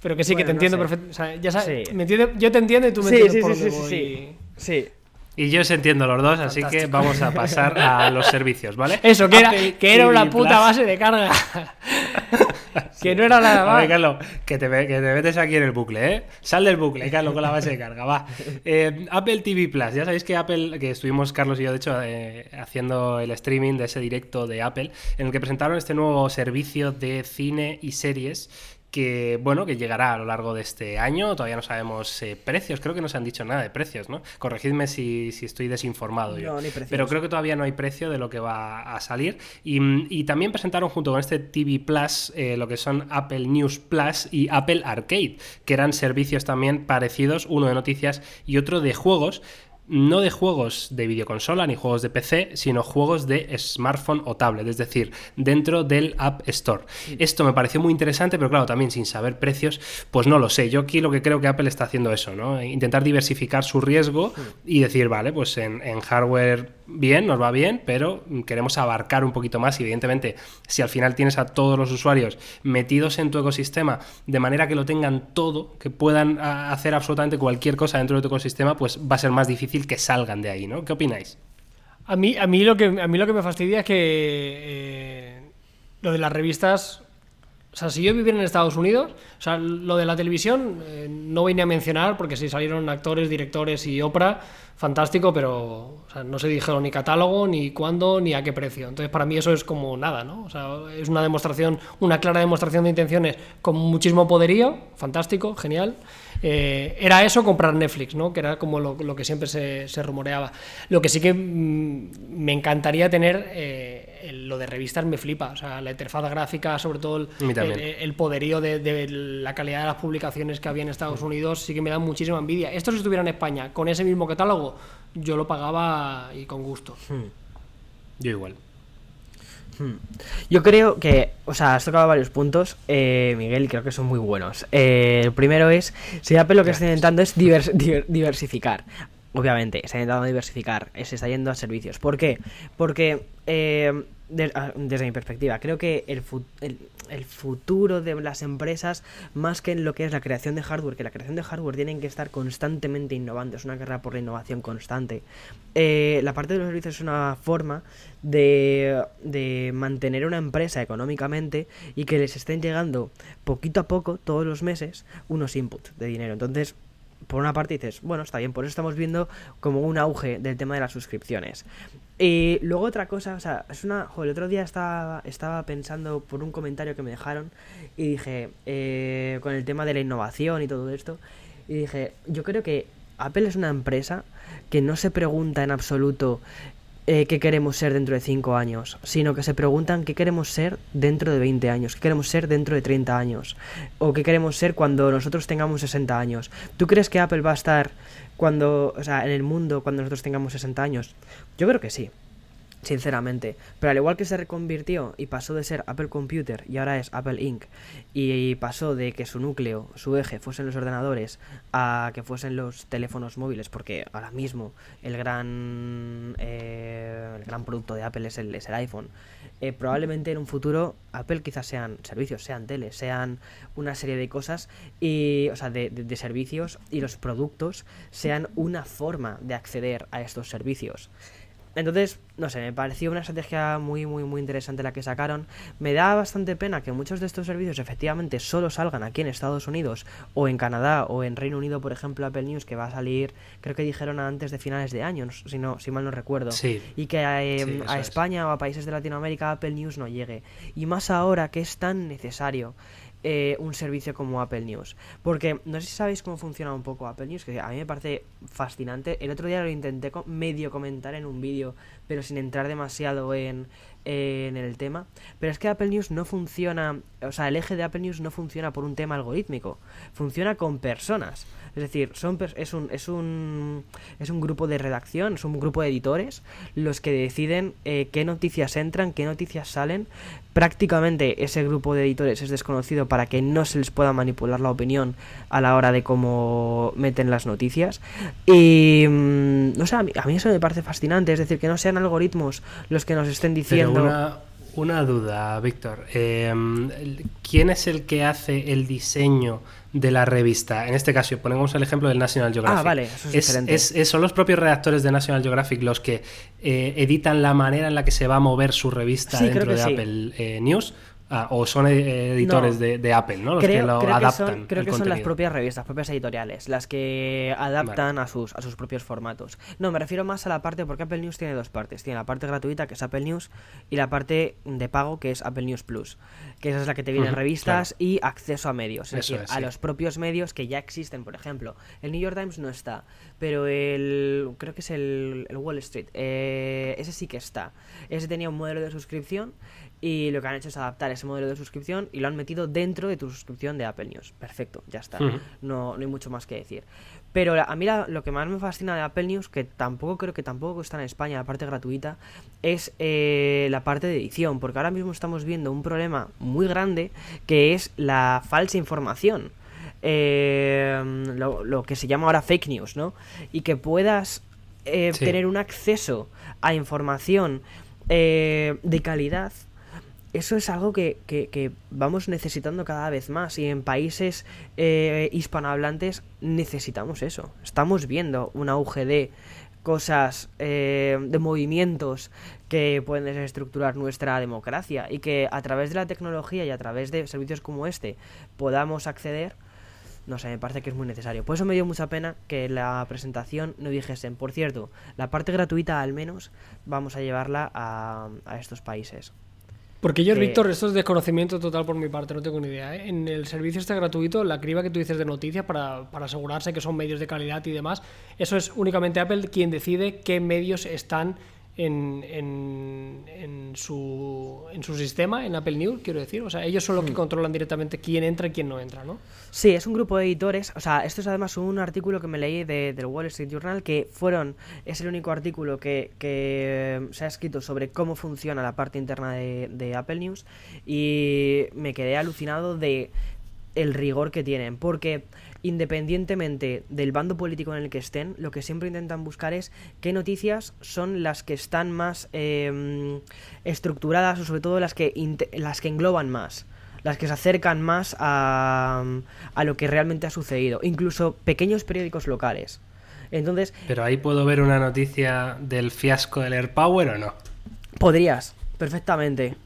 Pero que sí, que Bueno, te no entiendo perfectamente. O sea, ya sabes, Sí. me entiende- yo te entiendo y tú me Sí, entiendes sí, por sí, dónde sí, voy. sí, sí. Y yo os entiendo los dos, así que Fantástico. vamos a pasar a los servicios, ¿vale? *laughs* Eso, que era, Apple que era una puta Plus. base de carga. *laughs* *laughs* que no era nada A más. ver, Carlos, que te, ve- que te metes aquí en el bucle, ¿eh? Sal del bucle, Carlos, con la base de carga, va. Eh, Apple TV Plus, ya sabéis que Apple, que estuvimos Carlos y yo, de hecho, eh, haciendo el streaming de ese directo de Apple, en el que presentaron este nuevo servicio de cine y series que bueno que llegará a lo largo de este año. Todavía no sabemos eh, precios. Creo que no se han dicho nada de precios no corregidme si, si estoy desinformado yo. Ni pero creo que todavía no hay precio de lo que va a salir. Y, y también presentaron junto con este TV Plus eh, lo que son Apple News Plus y Apple Arcade que eran servicios también parecidos uno de noticias y otro de juegos no de juegos de videoconsola ni juegos de PC, sino juegos de smartphone o tablet, es decir, dentro del App Store. Esto me pareció muy interesante, pero claro, también sin saber precios, pues no lo sé. Yo aquí lo que creo que Apple está haciendo eso, ¿no? Intentar diversificar su riesgo y decir, vale, pues en, en hardware bien, nos va bien, pero queremos abarcar un poquito más y evidentemente si al final tienes a todos los usuarios metidos en tu ecosistema de manera que lo tengan todo, que puedan a, hacer absolutamente cualquier cosa dentro de tu ecosistema, pues va a ser más difícil que salgan de ahí, ¿no? ¿Qué opináis? A mí, a mí, lo, que, a mí lo que me fastidia es que eh, lo de las revistas. O sea, si yo viviera en Estados Unidos, o sea, lo de la televisión eh, no voy ni a mencionar porque si salieron actores, directores y Oprah, fantástico, pero no se dijeron ni catálogo, ni cuándo, ni a qué precio. Entonces, para mí eso es como nada, ¿no? O sea, es una demostración, una clara demostración de intenciones con muchísimo poderío, fantástico, genial. Eh, era eso comprar Netflix, ¿no? Que era como lo, que siempre se, se, rumoreaba. Lo que sí que mm, me encantaría tener, eh, el, lo de revistas me flipa. O sea, la interfaz gráfica, sobre todo el, el, el poderío de, de, la calidad de las publicaciones que había en Estados Unidos, sí que me da muchísima envidia. Esto si estuviera en España, con ese mismo catálogo, yo lo pagaba y con gusto. Hmm. Yo igual. Hmm. Yo creo que, o sea, has tocado varios puntos, eh, Miguel, y creo que son muy buenos. Eh, el primero es, si Apple lo que está intentando es diversificar. Obviamente, está intentando diversificar, se está yendo a servicios. ¿Por qué? Porque eh, Ah, desde mi perspectiva, creo que el, el, futuro de las empresas, más que en lo que es la creación de hardware, que la creación de hardware tienen que estar constantemente innovando, es una guerra por la innovación constante. Eh, la parte de los servicios es una forma de, de mantener una empresa económicamente y que les estén llegando poquito a poco, todos los meses, unos inputs de dinero. Entonces, por una parte dices, bueno, está bien, por eso estamos viendo como un auge del tema de las suscripciones. Y luego otra cosa, o sea, es una... el otro día estaba, estaba pensando por un comentario que me dejaron y dije, eh, con el tema de la innovación y todo esto, y dije, yo creo que Apple es una empresa que no se pregunta en absoluto eh, qué queremos ser dentro de 5 años, sino que se preguntan qué queremos ser dentro de 20 años, qué queremos ser dentro de 30 años, o qué queremos ser cuando nosotros tengamos 60 años. ¿Tú crees que Apple va a estar cuando, o sea, en el mundo cuando nosotros tengamos 60 años? Yo creo que sí sinceramente. Pero al igual que se reconvirtió y pasó de ser Apple Computer y ahora es Apple Inc. y pasó de que su núcleo, su eje, fuesen los ordenadores a que fuesen los teléfonos móviles, porque ahora mismo el gran, eh, el gran producto de Apple es el, es el iPhone. Eh, probablemente en un futuro Apple quizás sean servicios, sean teles, sean una serie de cosas y, o sea, de, de servicios y los productos sean una forma de acceder a estos servicios. Entonces, no sé, me pareció una estrategia muy, muy, muy interesante la que sacaron. Me da bastante pena que muchos de estos servicios efectivamente solo salgan aquí en Estados Unidos o en Canadá o en Reino Unido, por ejemplo, Apple News, que va a salir, creo que dijeron antes de finales de año, si, no, si mal no recuerdo. Sí. Y que eh, a España o a países de Latinoamérica Apple News no llegue. Y más ahora que es tan necesario eh, un servicio como Apple News. Porque no sé si sabéis cómo funciona un poco Apple News, que a mí me parece fascinante. El otro día lo intenté medio comentar en un vídeo, pero sin entrar demasiado en, en el tema. Pero es que Apple News no funciona, o sea, el eje de Apple News no funciona por un tema algorítmico, funciona con personas. Es decir, son es un, es un es un grupo de redacción, es un grupo de editores los que deciden eh, qué noticias entran, qué noticias salen. Prácticamente ese grupo de editores es desconocido para que no se les pueda manipular la opinión a la hora de cómo meten las noticias. Y mm, no sé, a mí, a mí, eso me parece fascinante, es decir, que no sean algoritmos los que nos estén diciendo. una, una duda, Víctor. Eh, ¿Quién es el que hace el diseño de la revista. En este caso, ponemos el ejemplo del National Geographic. Ah, vale, eso es, diferente. son los propios redactores de National Geographic los que eh, editan la manera en la que se va a mover su revista dentro de Apple eh, News. Ah, o son eh, editores de, Apple, ¿no? Los creo, que lo adaptan. Que son, creo que son las propias revistas, propias editoriales, las que adaptan a, sus, a sus propios formatos. No, me refiero más a la parte, porque Apple News tiene dos partes. Tiene la parte gratuita, que es Apple News, y la parte de pago, que es Apple News Plus. Que esa es la que te vienen revistas y acceso a medios. Es decir, a los propios medios que ya existen, por ejemplo. El New York Times no está, pero el. Creo que es el, Wall Street. Eh, ese sí que está. Ese tenía un modelo de suscripción y lo que han hecho es adaptar ese modelo de suscripción y lo han metido dentro de tu suscripción de Apple News. Perfecto, ya está. no, no hay mucho más que decir. Pero a mí lo que más me fascina de Apple News, que tampoco creo que tampoco está en España, la parte gratuita, es eh, la parte de edición. Porque ahora mismo estamos viendo un problema muy grande que es la falsa información. Eh, lo, que se llama ahora fake news, ¿no? Y que puedas eh, tener un acceso a información de calidad eso es algo que, que, vamos necesitando cada vez más y en países eh, hispanohablantes necesitamos eso. Estamos viendo un auge de cosas, eh, de movimientos que pueden desestructurar nuestra democracia y que a través de la tecnología y a través de servicios como este podamos acceder. No sé, me parece que es muy necesario. Por eso me dio mucha pena que la presentación no dijesen, por cierto, la parte gratuita al menos vamos a llevarla a, a estos países. Porque yo, Víctor, esto es desconocimiento total por mi parte, no tengo ni idea. ¿eh? En el servicio este gratuito, la criba que tú dices de noticias para, para, asegurarse que son medios de calidad y demás, eso es únicamente Apple quien decide qué medios están en, en, en su, en su sistema, en Apple News, quiero decir. O sea, ellos son los que controlan directamente quién entra y quién no entra, ¿no? Sí, es un grupo de editores. O sea, esto es además un artículo que me leí de, del Wall Street Journal, que fueron, es el único artículo que, que se ha escrito sobre cómo funciona la parte interna de, de Apple News. Y me quedé alucinado de el rigor que tienen. Porque independientemente del bando político en el que estén, lo que siempre intentan buscar es qué noticias son las que están más eh, estructuradas o sobre todo las que, las que engloban más. Las que se acercan más a, a lo que realmente ha sucedido. Incluso pequeños periódicos locales. Entonces, Pero ahí puedo ver una noticia del fiasco del AirPower o no. podrías, perfectamente.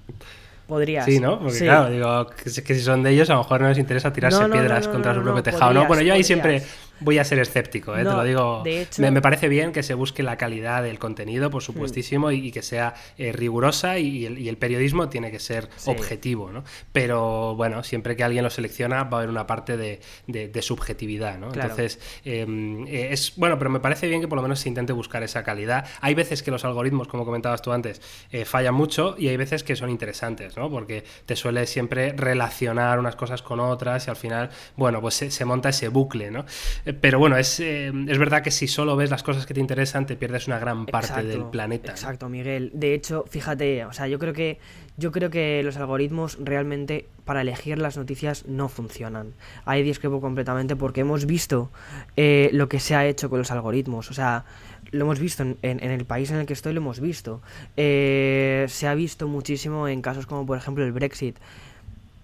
Podrías. Sí, ¿no? Porque Sí. claro, digo, que, si- que si son de ellos, a lo mejor no les interesa tirarse No, no, piedras no, contra su propio tejado, ¿no? Bueno, yo ahí podrías. siempre voy a ser escéptico, ¿eh? Te lo digo. de hecho- me, me parece bien que se busque la calidad del contenido, por supuestísimo, y, y que sea eh, rigurosa y el, y el periodismo tiene que ser Sí. objetivo, ¿no? Pero bueno, siempre que alguien lo selecciona va a haber una parte de, de- de subjetividad, ¿no? Claro. Entonces, eh, eh, es bueno, pero me parece bien que por lo menos se intente buscar esa calidad. Hay veces que los algoritmos, como comentabas tú antes, fallan mucho y hay veces que son interesantes, ¿no? Porque te suele siempre relacionar unas cosas con otras y al final, bueno, pues se, se monta ese bucle, ¿no? Eh, pero bueno, es, eh, es verdad que si solo ves las cosas que te interesan, te pierdes una gran parte Exacto, del planeta. Exacto, Miguel. De hecho, fíjate, o sea, yo creo que yo creo que los algoritmos realmente para elegir las noticias no funcionan. Ahí discrepo completamente porque hemos visto eh, lo que se ha hecho con los algoritmos. O sea, lo hemos visto en, en- en el país en el que estoy, lo hemos visto. Eh, se ha visto muchísimo en casos como por ejemplo el Brexit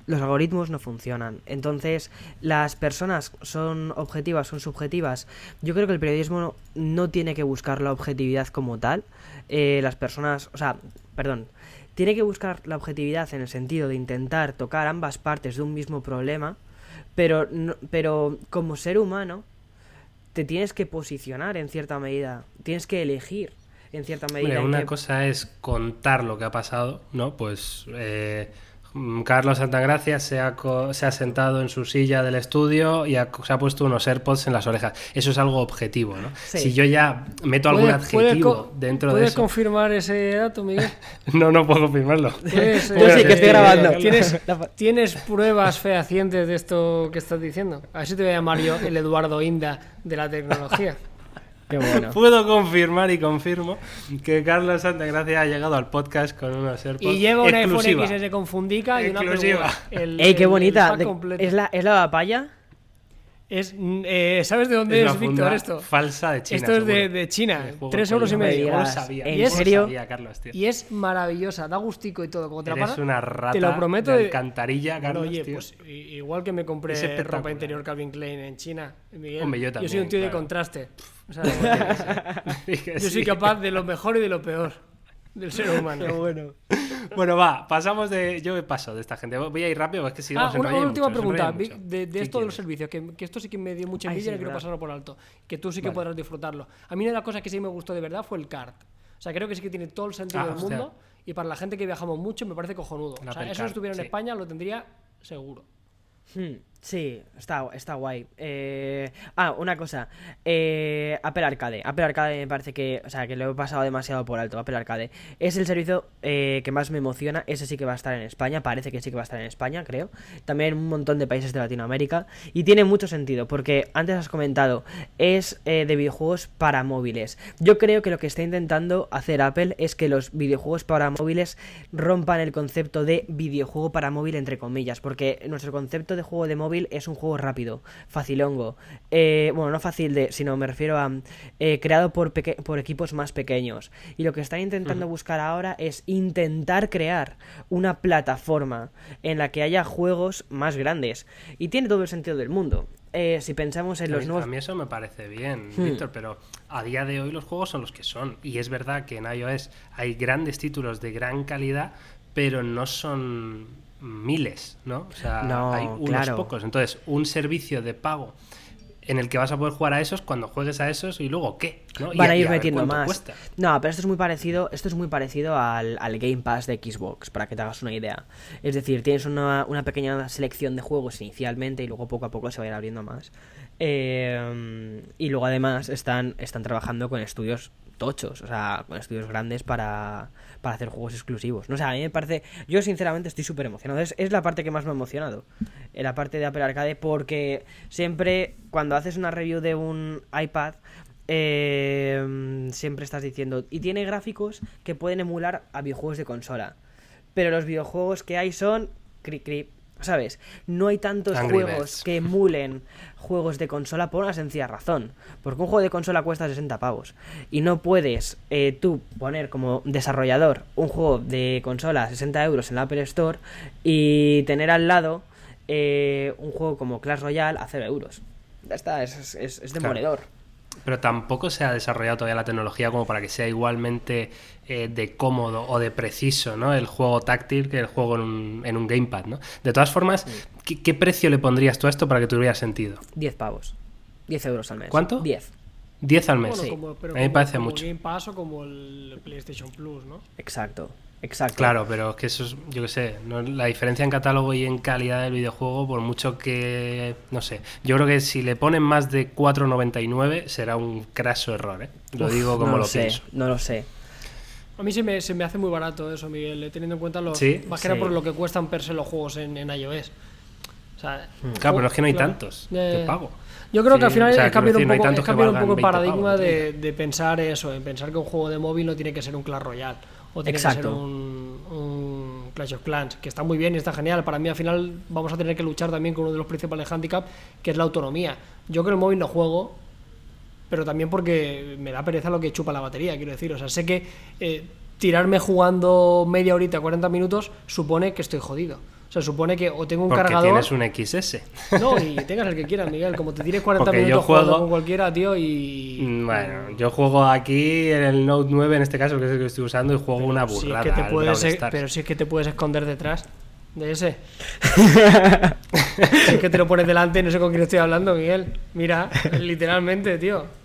los algoritmos no funcionan. Entonces, las personas son objetivas, son subjetivas. Yo creo que el periodismo no, no tiene que buscar la objetividad como tal. Eh, las personas, o sea, perdón, tiene que buscar la objetividad en el sentido de intentar tocar ambas partes de un mismo problema, pero, no- pero como ser humano te tienes que posicionar en cierta medida, tienes que elegir en cierta medida. En una cosa es contar lo que ha pasado, ¿no? Pues eh, Carlos Santagracia se ha, co- se ha sentado en su silla del estudio y ha- se ha puesto unos AirPods en las orejas. Eso es algo objetivo, ¿no? Sí. Si yo ya meto algún ¿Puedes- puedes adjetivo dentro de ¿Puedes eso... confirmar ese dato, Miguel? *laughs* No, no puedo confirmarlo. *laughs* Puedes, Yo sí que estoy grabando. *laughs* ¿Tienes, La fa- ¿Tienes pruebas fehacientes de esto que estás diciendo? A ver si te voy a llamar yo el Eduardo Inda de la tecnología. Qué bueno. *laughs* Puedo confirmar y confirmo que Carlos Santagracia ha llegado al podcast con unos AirPods Y lleva un iPhone exclusiva. XS con fundica y una Exclusiva. Watch. El- ¡Ey, qué el- bonita! ¿Es la, ¿Es la papaya? Es, eh, ¿Sabes de dónde Es es, una Víctor esto? falsa de China. esto es de, de China, De juego 3 de euros y medio. ¿Cómo lo sabía? ¿en ¿Cómo lo serio? sabía, Carlos, tío? Y es maravillosa, da gustico y todo. Como te la Eres una rata te lo prometo. de alcantarilla, Carlos, oye, tío. pues igual que me compré ropa interior Calvin Klein en China, Miguel. Hombre, yo soy también, un tío de contraste. O sea, *laughs* yo soy capaz de lo mejor y de lo peor del ser *laughs* humano. bueno. Bueno, va, pasamos de. Yo paso de esta gente. Voy a ir rápido, es que si Ah, se una, última mucho, pregunta de, de ¿Qué esto de los quieres? servicios, que, que esto sí que me dio mucha envidia y sí, no quiero pasarlo por alto, que tú sí que Vale. podrás disfrutarlo. A mí una de las cosas que sí me gustó de verdad fue el kart. O sea, creo que sí que tiene todo el sentido Ah, del hostia. mundo y para la gente que viajamos mucho me parece cojonudo. O sea, eso si estuviera en sí. España lo tendría seguro. Hmm, sí, está, está guay. Eh, ah, una cosa. Eh, Apple Arcade. Apple Arcade me parece que, o sea, que lo he pasado demasiado por alto. Apple Arcade es el servicio eh, que más me emociona. Ese sí que va a estar en España. Parece que sí que va a estar en España, creo. También en un montón de países de Latinoamérica. Y tiene mucho sentido, porque antes has comentado, es eh, de videojuegos para móviles. Yo creo que lo que está intentando hacer Apple es que los videojuegos para móviles rompan el concepto de videojuego para móvil, entre comillas, porque nuestro concepto de juego de móvil es un juego rápido, facilongo. Eh, bueno, no fácil de, sino me refiero a eh, creado por, por equipos más pequeños. Y lo que están intentando buscar ahora es intentar crear una plataforma en la que haya juegos más grandes. Y tiene todo el sentido del mundo. Eh, si pensamos en A los mí, nuevos a mí eso me parece bien, Hmm. Víctor, pero a día de hoy los juegos son los que son. Y es verdad que en iOS hay grandes títulos de gran calidad, pero no son miles, ¿no? O sea, No, hay unos claro. pocos. Entonces, un servicio de pago en el que vas a poder jugar a esos cuando juegues a esos y luego qué, ¿no? Van a ir metiendo más. cuesta. No, pero esto es muy parecido, esto es muy parecido al, al Game Pass de Xbox, para que te hagas una idea. Es decir, tienes una, una pequeña selección de juegos inicialmente y luego poco a poco se va a ir abriendo más. Eh, y luego además están, están trabajando con estudios tochos, o sea, con estudios grandes para, para hacer juegos exclusivos. No sé, a mí me parece. Yo sinceramente estoy súper emocionado. Es, es la parte que más me ha emocionado. eh, La parte de Apple Arcade, porque siempre cuando haces una review de un iPad. eh, siempre estás diciendo. Y tiene gráficos que pueden emular a videojuegos de consola. Pero los videojuegos que hay son. Cri cri. ¿Sabes? No hay tantos Angry juegos Birds. que emulen juegos de consola por una sencilla razón. Porque un juego de consola cuesta 60 pavos. Y no puedes eh, tú poner como desarrollador un juego de consola a 60 euros en la Apple Store y tener al lado eh, un juego como Clash Royale a 0 euros. Ya está, es, es, es- es demoledor. Pero tampoco se ha desarrollado todavía la tecnología como para que sea igualmente eh, de cómodo o de preciso, ¿no? El juego táctil que el juego en un, en un gamepad, ¿no? De todas formas, ¿qué, qué precio le pondrías tú a esto para que tuviera sentido? 10 pavos. 10 euros al mes. ¿Cuánto? 10. 10 al mes. Bueno, como, pero a mí me parece como mucho. Game Pass o como el PlayStation Plus, ¿no? Exacto. Exacto. Claro, pero es que eso es, yo qué sé, no- la diferencia en catálogo y en calidad del videojuego, por mucho que, no sé, yo creo que si le ponen más de 4.99 será un craso error, ¿eh? Lo Uf, digo como no lo, sé, pienso. No lo sé. A mí se me, se me hace muy barato eso, Miguel, eh, teniendo en cuenta los, Sí. más que Sí. por lo que cuestan per se los juegos en, en iOS. O sea, Claro, pero es que no hay claro. tantos de ya. pago. Yo creo Sí, que al final o sea, he cambiado un no poco, que cambiado un poco el 20 paradigma pavos, de, de pensar eso, de pensar que un juego de móvil no tiene que ser un Clash Royale o tiene que ser un, un Clash of Clans, que está muy bien y está genial. Para mí al final vamos a tener que luchar también con uno de los principales handicaps, que es la autonomía. Yo con el móvil no juego, pero también porque me da pereza lo que chupa la batería, quiero decir. O sea, sé que eh, tirarme jugando media horita, 40 minutos, supone que estoy jodido. O sea, supone que o tengo un Porque cargador. tienes un XS. No, y tengas el que quieras, Miguel. Como te tires 40 Porque yo minutos jugando juego- con cualquiera, tío, y. Mm, Bueno, yo juego aquí en el Note 9, en este caso, que es el que estoy usando, y juego una si es burrada. que te al puedes, Brawl e- Stars. pero si es que te puedes esconder detrás de ese. *laughs* si es que te lo pones delante, no sé con quién estoy hablando, Miguel. Mira, literalmente, tío.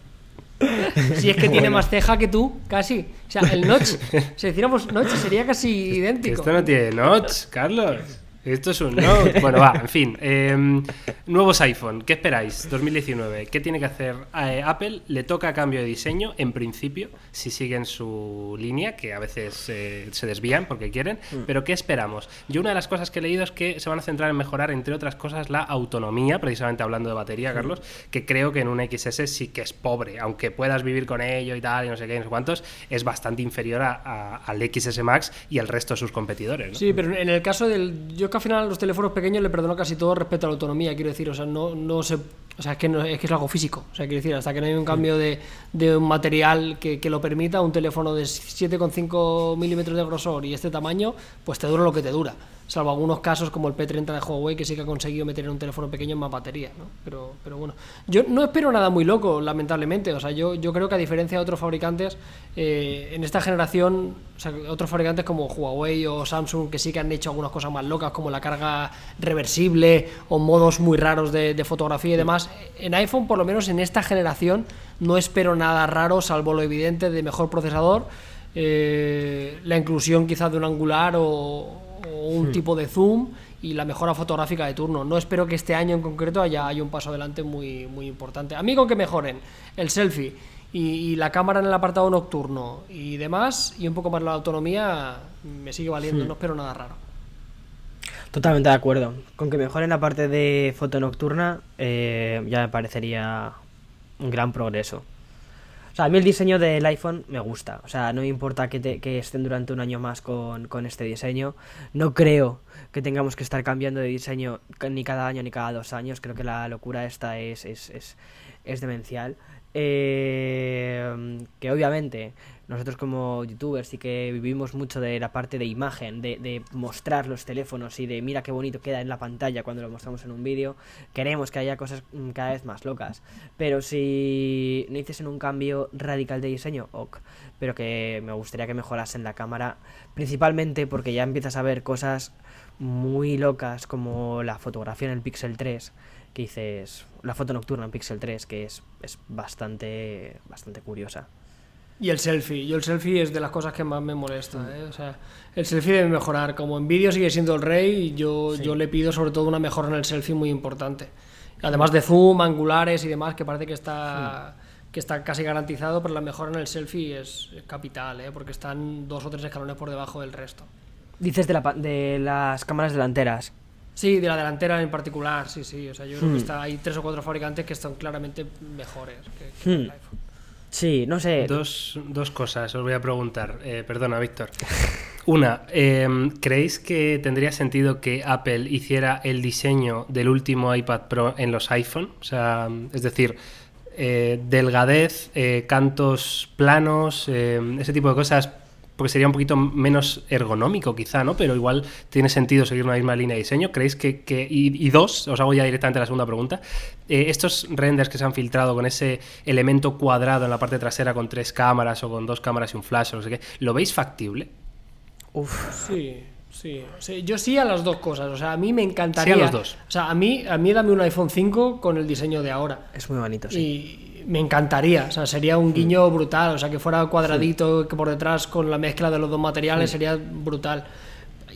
Si es que tiene más ceja que tú, casi. O sea, el notch, si hiciéramos notch, sería casi idéntico. esto no tiene notch, Carlos. Esto es un note. *laughs* Bueno, va, en fin. eh, nuevos iPhone, ¿qué esperáis? 2019. ¿Qué tiene que hacer eh, Apple? Le toca cambio de diseño, en principio, si siguen su línea, que a veces eh, se desvían porque quieren. Pero ¿qué esperamos? Yo una de las cosas que he leído es que se van a centrar en mejorar, entre otras cosas, la autonomía, precisamente hablando de batería, Carlos, que creo que en un XS sí que es pobre, aunque puedas vivir con ello y tal, y no sé qué, y no sé cuántos, es bastante inferior a- a- al XS Max y al resto de sus competidores. ¿no? Sí, pero en el caso del. Yo que al final los teléfonos pequeños le perdono casi todo respecto a la autonomía, quiero decir. O sea, no, no se. O sea, es que, no- es que es algo físico. O sea, quiero decir, hasta que no hay un cambio de, de un material que, que lo permita, un teléfono de 7,5 milímetros de grosor y este tamaño, pues te dura lo que te dura. Salvo algunos casos como el P30 de Huawei, que sí que ha conseguido meter en un teléfono pequeño más batería, ¿no? Pero, pero bueno. Yo no espero nada muy loco, lamentablemente. O sea, yo, yo creo que a diferencia de otros fabricantes, eh, en esta generación, o sea, otros fabricantes como Huawei o Samsung, que sí que han hecho algunas cosas más locas, como la carga reversible o modos muy raros de, de fotografía y demás, en iPhone, por lo menos en esta generación, no espero nada raro, salvo lo evidente de mejor procesador, eh, la inclusión quizás de un angular o, o un tipo de zoom y la mejora fotográfica de turno. No espero que este año en concreto haya, haya un paso adelante muy, muy importante. A mí con que mejoren el selfie y, y la cámara en el apartado nocturno y demás, y un poco más la autonomía, me sigue valiendo, no espero nada raro. Totalmente de acuerdo. Con que mejoren la parte de foto nocturna, eh, ya me parecería un gran progreso. O sea, a mí el diseño del iPhone me gusta. O sea, no me importa que, estén durante un año más con, con este diseño. No creo que tengamos que estar cambiando de diseño ni cada año ni cada dos años. Creo que la locura esta es, es, es, es demencial. Eh, que obviamente nosotros como youtubers sí que vivimos mucho de la parte de imagen, de, de mostrar los teléfonos y de mira qué bonito queda en la pantalla cuando lo mostramos en un vídeo. Queremos que haya cosas mm, cada vez más locas. Pero si no hiciesen un cambio radical de diseño, ok. Pero que me gustaría que mejorasen la cámara, principalmente porque ya empiezas a ver cosas muy locas como la fotografía en el Pixel 3 que dices la foto nocturna en Pixel 3 que es, es bastante bastante curiosa Y el selfie. Yo el selfie es de las cosas que más me molesta. ¿eh? O sea, el selfie debe mejorar. Como en vídeo sigue siendo el rey, yo, yo le pido sobre todo una mejora en el selfie muy importante. Además de zoom, angulares y demás, que parece que está, que está casi garantizado, pero la mejora en el selfie es capital, ¿eh? porque están dos o tres escalones por debajo del resto. Dices de, la, de las cámaras delanteras. Sí, de la delantera en particular, sí, sí. O sea, yo creo que está, hay tres o cuatro fabricantes que están claramente mejores que, que el iPhone. Sí, no sé. Dos, dos cosas os voy a preguntar. Eh, perdona, Víctor. *laughs* Una, eh, ¿creéis que tendría sentido que Apple hiciera el diseño del último iPad Pro en los iPhone? O sea, es decir, eh, delgadez, eh, cantos planos, ese tipo de cosas, porque sería un poquito menos ergonómico quizá, ¿no? Pero igual tiene sentido seguir una misma línea de diseño. ¿Creéis que... que y, y dos, os hago ya directamente la segunda pregunta, eh, estos renders que se han filtrado con ese elemento cuadrado en la parte trasera con tres cámaras o con dos cámaras y un flash o no sé qué, ¿lo veis factible? Uf. Sí, sí, sí. Yo sí a las dos cosas. O sea, a mí me encantaría. Sí a los dos. O sea, a mí, a mí dame un iPhone 5 con el diseño de ahora. Es muy bonito, sí. Y me encantaría. O sea, sería un guiño brutal. O sea, que fuera cuadradito, que por detrás con la mezcla de los dos materiales sería brutal.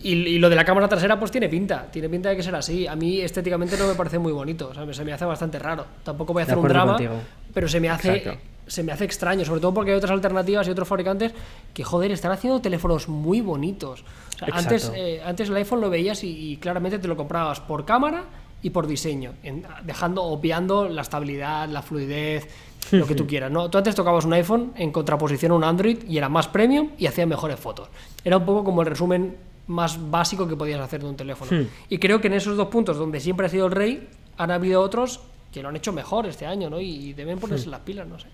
Y, y lo de la cámara trasera, pues tiene pinta. Tiene pinta de que será así. A mí estéticamente no me parece muy bonito. O sea, se me hace bastante raro. Tampoco voy a hacer un drama. contigo. Pero se me hace. Exacto. Se me hace extraño, sobre todo porque hay otras alternativas y otros fabricantes que, joder, están haciendo teléfonos muy bonitos. O sea, Exacto. antes, eh, antes el iPhone lo veías y, y claramente te lo comprabas por cámara y por diseño, en- dejando, obviando la estabilidad, la fluidez, lo que tú quieras. ¿no? Tú antes tocabas un iPhone en contraposición a un Android y era más premium y hacía mejores fotos. Era un poco como el resumen más básico que podías hacer de un teléfono. Y creo que en esos dos puntos donde siempre ha sido el rey, han habido otros que lo han hecho mejor este año, ¿no? Y deben ponerse las pilas, no sé.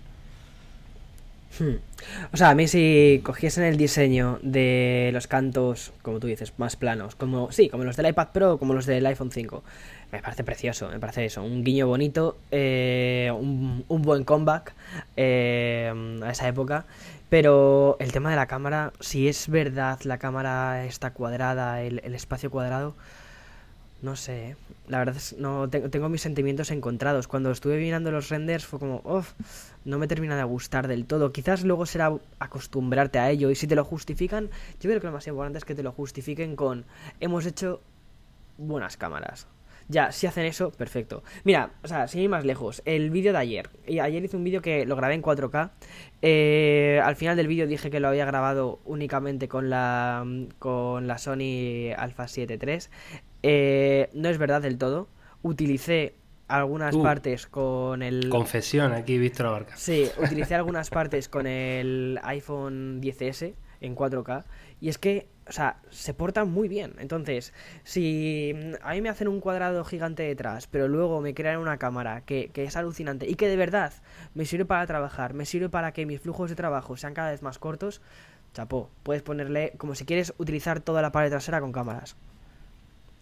O sea, a mí si cogiesen el diseño de los cantos, como tú dices, más planos, como sí, como los del iPad Pro, como los del iPhone 5, me parece precioso, me parece eso, un guiño bonito, eh, un, un buen comeback eh, a esa época. Pero el tema de la cámara, si es verdad, la cámara está cuadrada, el, el espacio cuadrado, no sé, ¿eh? la verdad es no tengo, tengo mis sentimientos encontrados. Cuando estuve mirando los renders fue como, uff, no me termina de gustar del todo. Quizás luego será acostumbrarte a ello y si te lo justifican, yo creo que lo más importante es que te lo justifiquen con hemos hecho buenas cámaras. Ya, si hacen eso, perfecto. Mira, o sea, sin ir más lejos, el vídeo de ayer. Y ayer hice un vídeo que lo grabé en 4K. Eh, al final del vídeo dije que lo había grabado únicamente con la, con la Sony Alpha 7 III. Eh, no es verdad del todo. Utilicé algunas Uh. partes con el... Confesión, aquí Víctor Abarca. Sí, utilicé algunas partes con el iPhone 10S en 4K y es que, o sea, se portan muy bien. Entonces, si mm, a mí me hacen un cuadrado gigante detrás, pero luego me crean una cámara que, que es alucinante y que de verdad me sirve para trabajar, me sirve para que mis flujos de trabajo sean cada vez más cortos, chapó, puedes ponerle como si quieres utilizar toda la pared trasera con cámaras.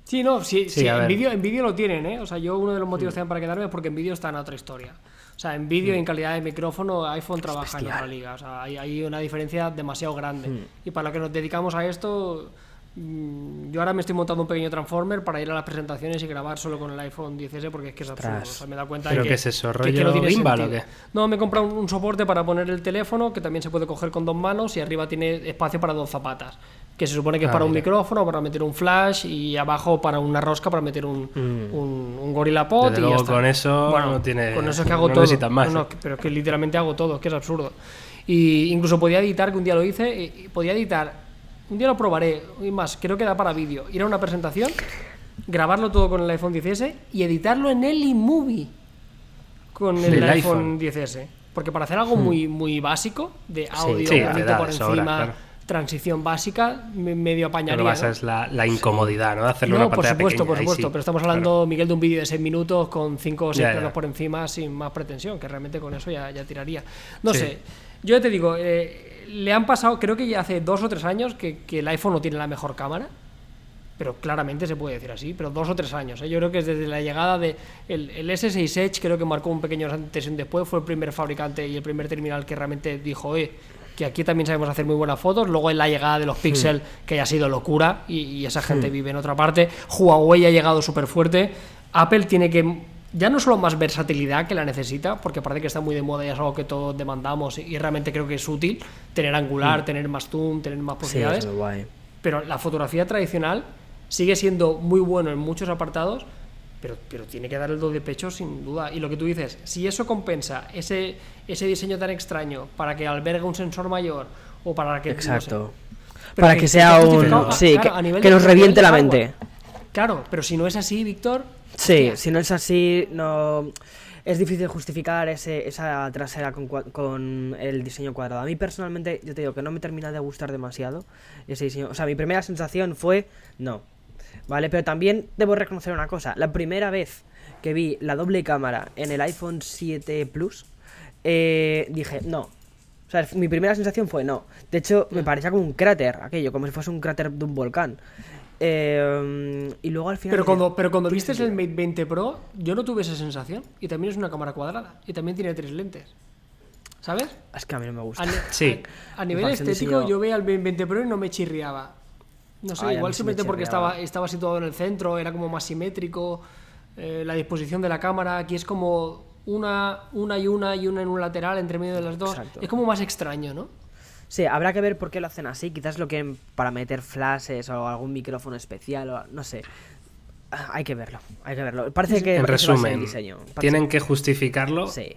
Sí, no, sí, Sí, sí, a en vídeo en vídeo lo tienen, ¿eh? O sea, yo uno de los motivos también para quedarme es porque en vídeo está en otra historia. O sea, en vídeo y en calidad de micrófono, iPhone trabaja en otra liga. O sea, hay, hay una diferencia demasiado grande. Hmm. Y para lo que nos dedicamos a esto, mm, yo ahora me estoy montando un pequeño transformer para ir a las presentaciones y grabar solo con el iPhone 10S porque es que es absurdo. Ostras. O sea, me da cuenta ¿Pero de que, es eso, que- que rollo tiene gimbal o qué? No, me he comprado un, un soporte para poner el teléfono que también se puede coger con dos manos y arriba tiene espacio para dos zapatas. Que se supone que es Ah, para un mira. micrófono, para meter un flash y abajo para una rosca para meter un, Mm. un, un Gorilla Pod Desde y ya luego está. con eso Bueno, no tiene- Con eso es que hago no todo. necesitas más, No, no, ¿eh? pero es que literalmente hago todo, es que es absurdo. Y incluso podía editar, que un día lo hice, y podía editar, un día lo probaré, y más, creo que da para vídeo, ir a una presentación, grabarlo todo con el iPhone 10S y editarlo en el iMovie con el Del iPhone 10S. Porque para hacer algo muy, muy básico, de audio Hmm. Sí, da por encima. Transición básica, me- medio Lo que apañaría. es la, la incomodidad, ¿no? De hacerlo No, una por supuesto, pequeña, por supuesto, sí, pero estamos claro. hablando, Miguel, de un vídeo de 6 minutos con 5 o 6 Ya, planos por encima sin más pretensión, que realmente con eso ya, ya tiraría. No Sí. sé, yo ya te digo, eh, le han pasado, creo que ya hace dos o tres años que, que el iPhone no tiene la mejor cámara, pero claramente se puede decir así, pero dos o tres años. ¿eh? Yo creo que es desde la llegada de el, el S6 Edge, creo que marcó un pequeño antes y un después, fue el primer fabricante y el primer terminal que realmente dijo, eh, que aquí también sabemos hacer muy buenas fotos. Luego en la llegada de los Pixel, que ha sido locura y, y esa gente vive en otra parte. Huawei ha llegado súper fuerte. Apple tiene que ya no solo más versatilidad que la necesita, porque parece que está muy de moda y es algo que todos demandamos y, realmente creo que es útil tener angular, tener más zoom, tener más posibilidades pero la fotografía tradicional sigue siendo muy bueno en muchos apartados, pero, pero tiene que dar el do de pecho sin duda. Y lo que tú dices, si eso compensa ese, ese diseño tan extraño para que albergue un sensor mayor o para que... no sé. Exacto. Para que- que, que sea un. justificado, Sí, claro, a que, nivel que de- nos reviente la mente. Claro, pero si no es así, Víctor... Sí, si no es así, no. Es difícil justificar ese, esa trasera con, con el diseño cuadrado. A mí personalmente, yo te digo que no me termina de gustar demasiado ese diseño. O sea, mi primera sensación fue no. ¿Vale? Pero también debo reconocer una cosa. La primera vez que vi la doble cámara en el iPhone 7 Plus, eh, dije no. O sea, mi primera sensación fue no. De hecho, me parecía como un cráter, aquello, como si fuese un cráter de un volcán. Eh, y luego al final. Pero cuando, pero cuando "¿Tiene viste el sentido?". Mate 20 Pro, yo no tuve esa sensación. Y también es una cámara cuadrada. Y también tiene tres lentes. ¿Sabes? Es que a mí no me gusta. A, Sí. a- a nivel estético, yo veía el Mate 20 Pro y no me chirriaba. No sé, Ay, igual simplemente porque estaba, estaba situado en el centro, era como más simétrico. eh, la disposición de la cámara, aquí es como una, una y una y una en un lateral entre medio de las dos. Exacto. Es como más extraño, ¿no? Sí, habrá que ver por qué lo hacen así. Quizás lo quieren para meter flashes o algún micrófono especial o no sé. Ah, Hay que verlo, hay que verlo. Parece que En resumen, el diseño. Parece- tienen que justificarlo Sí.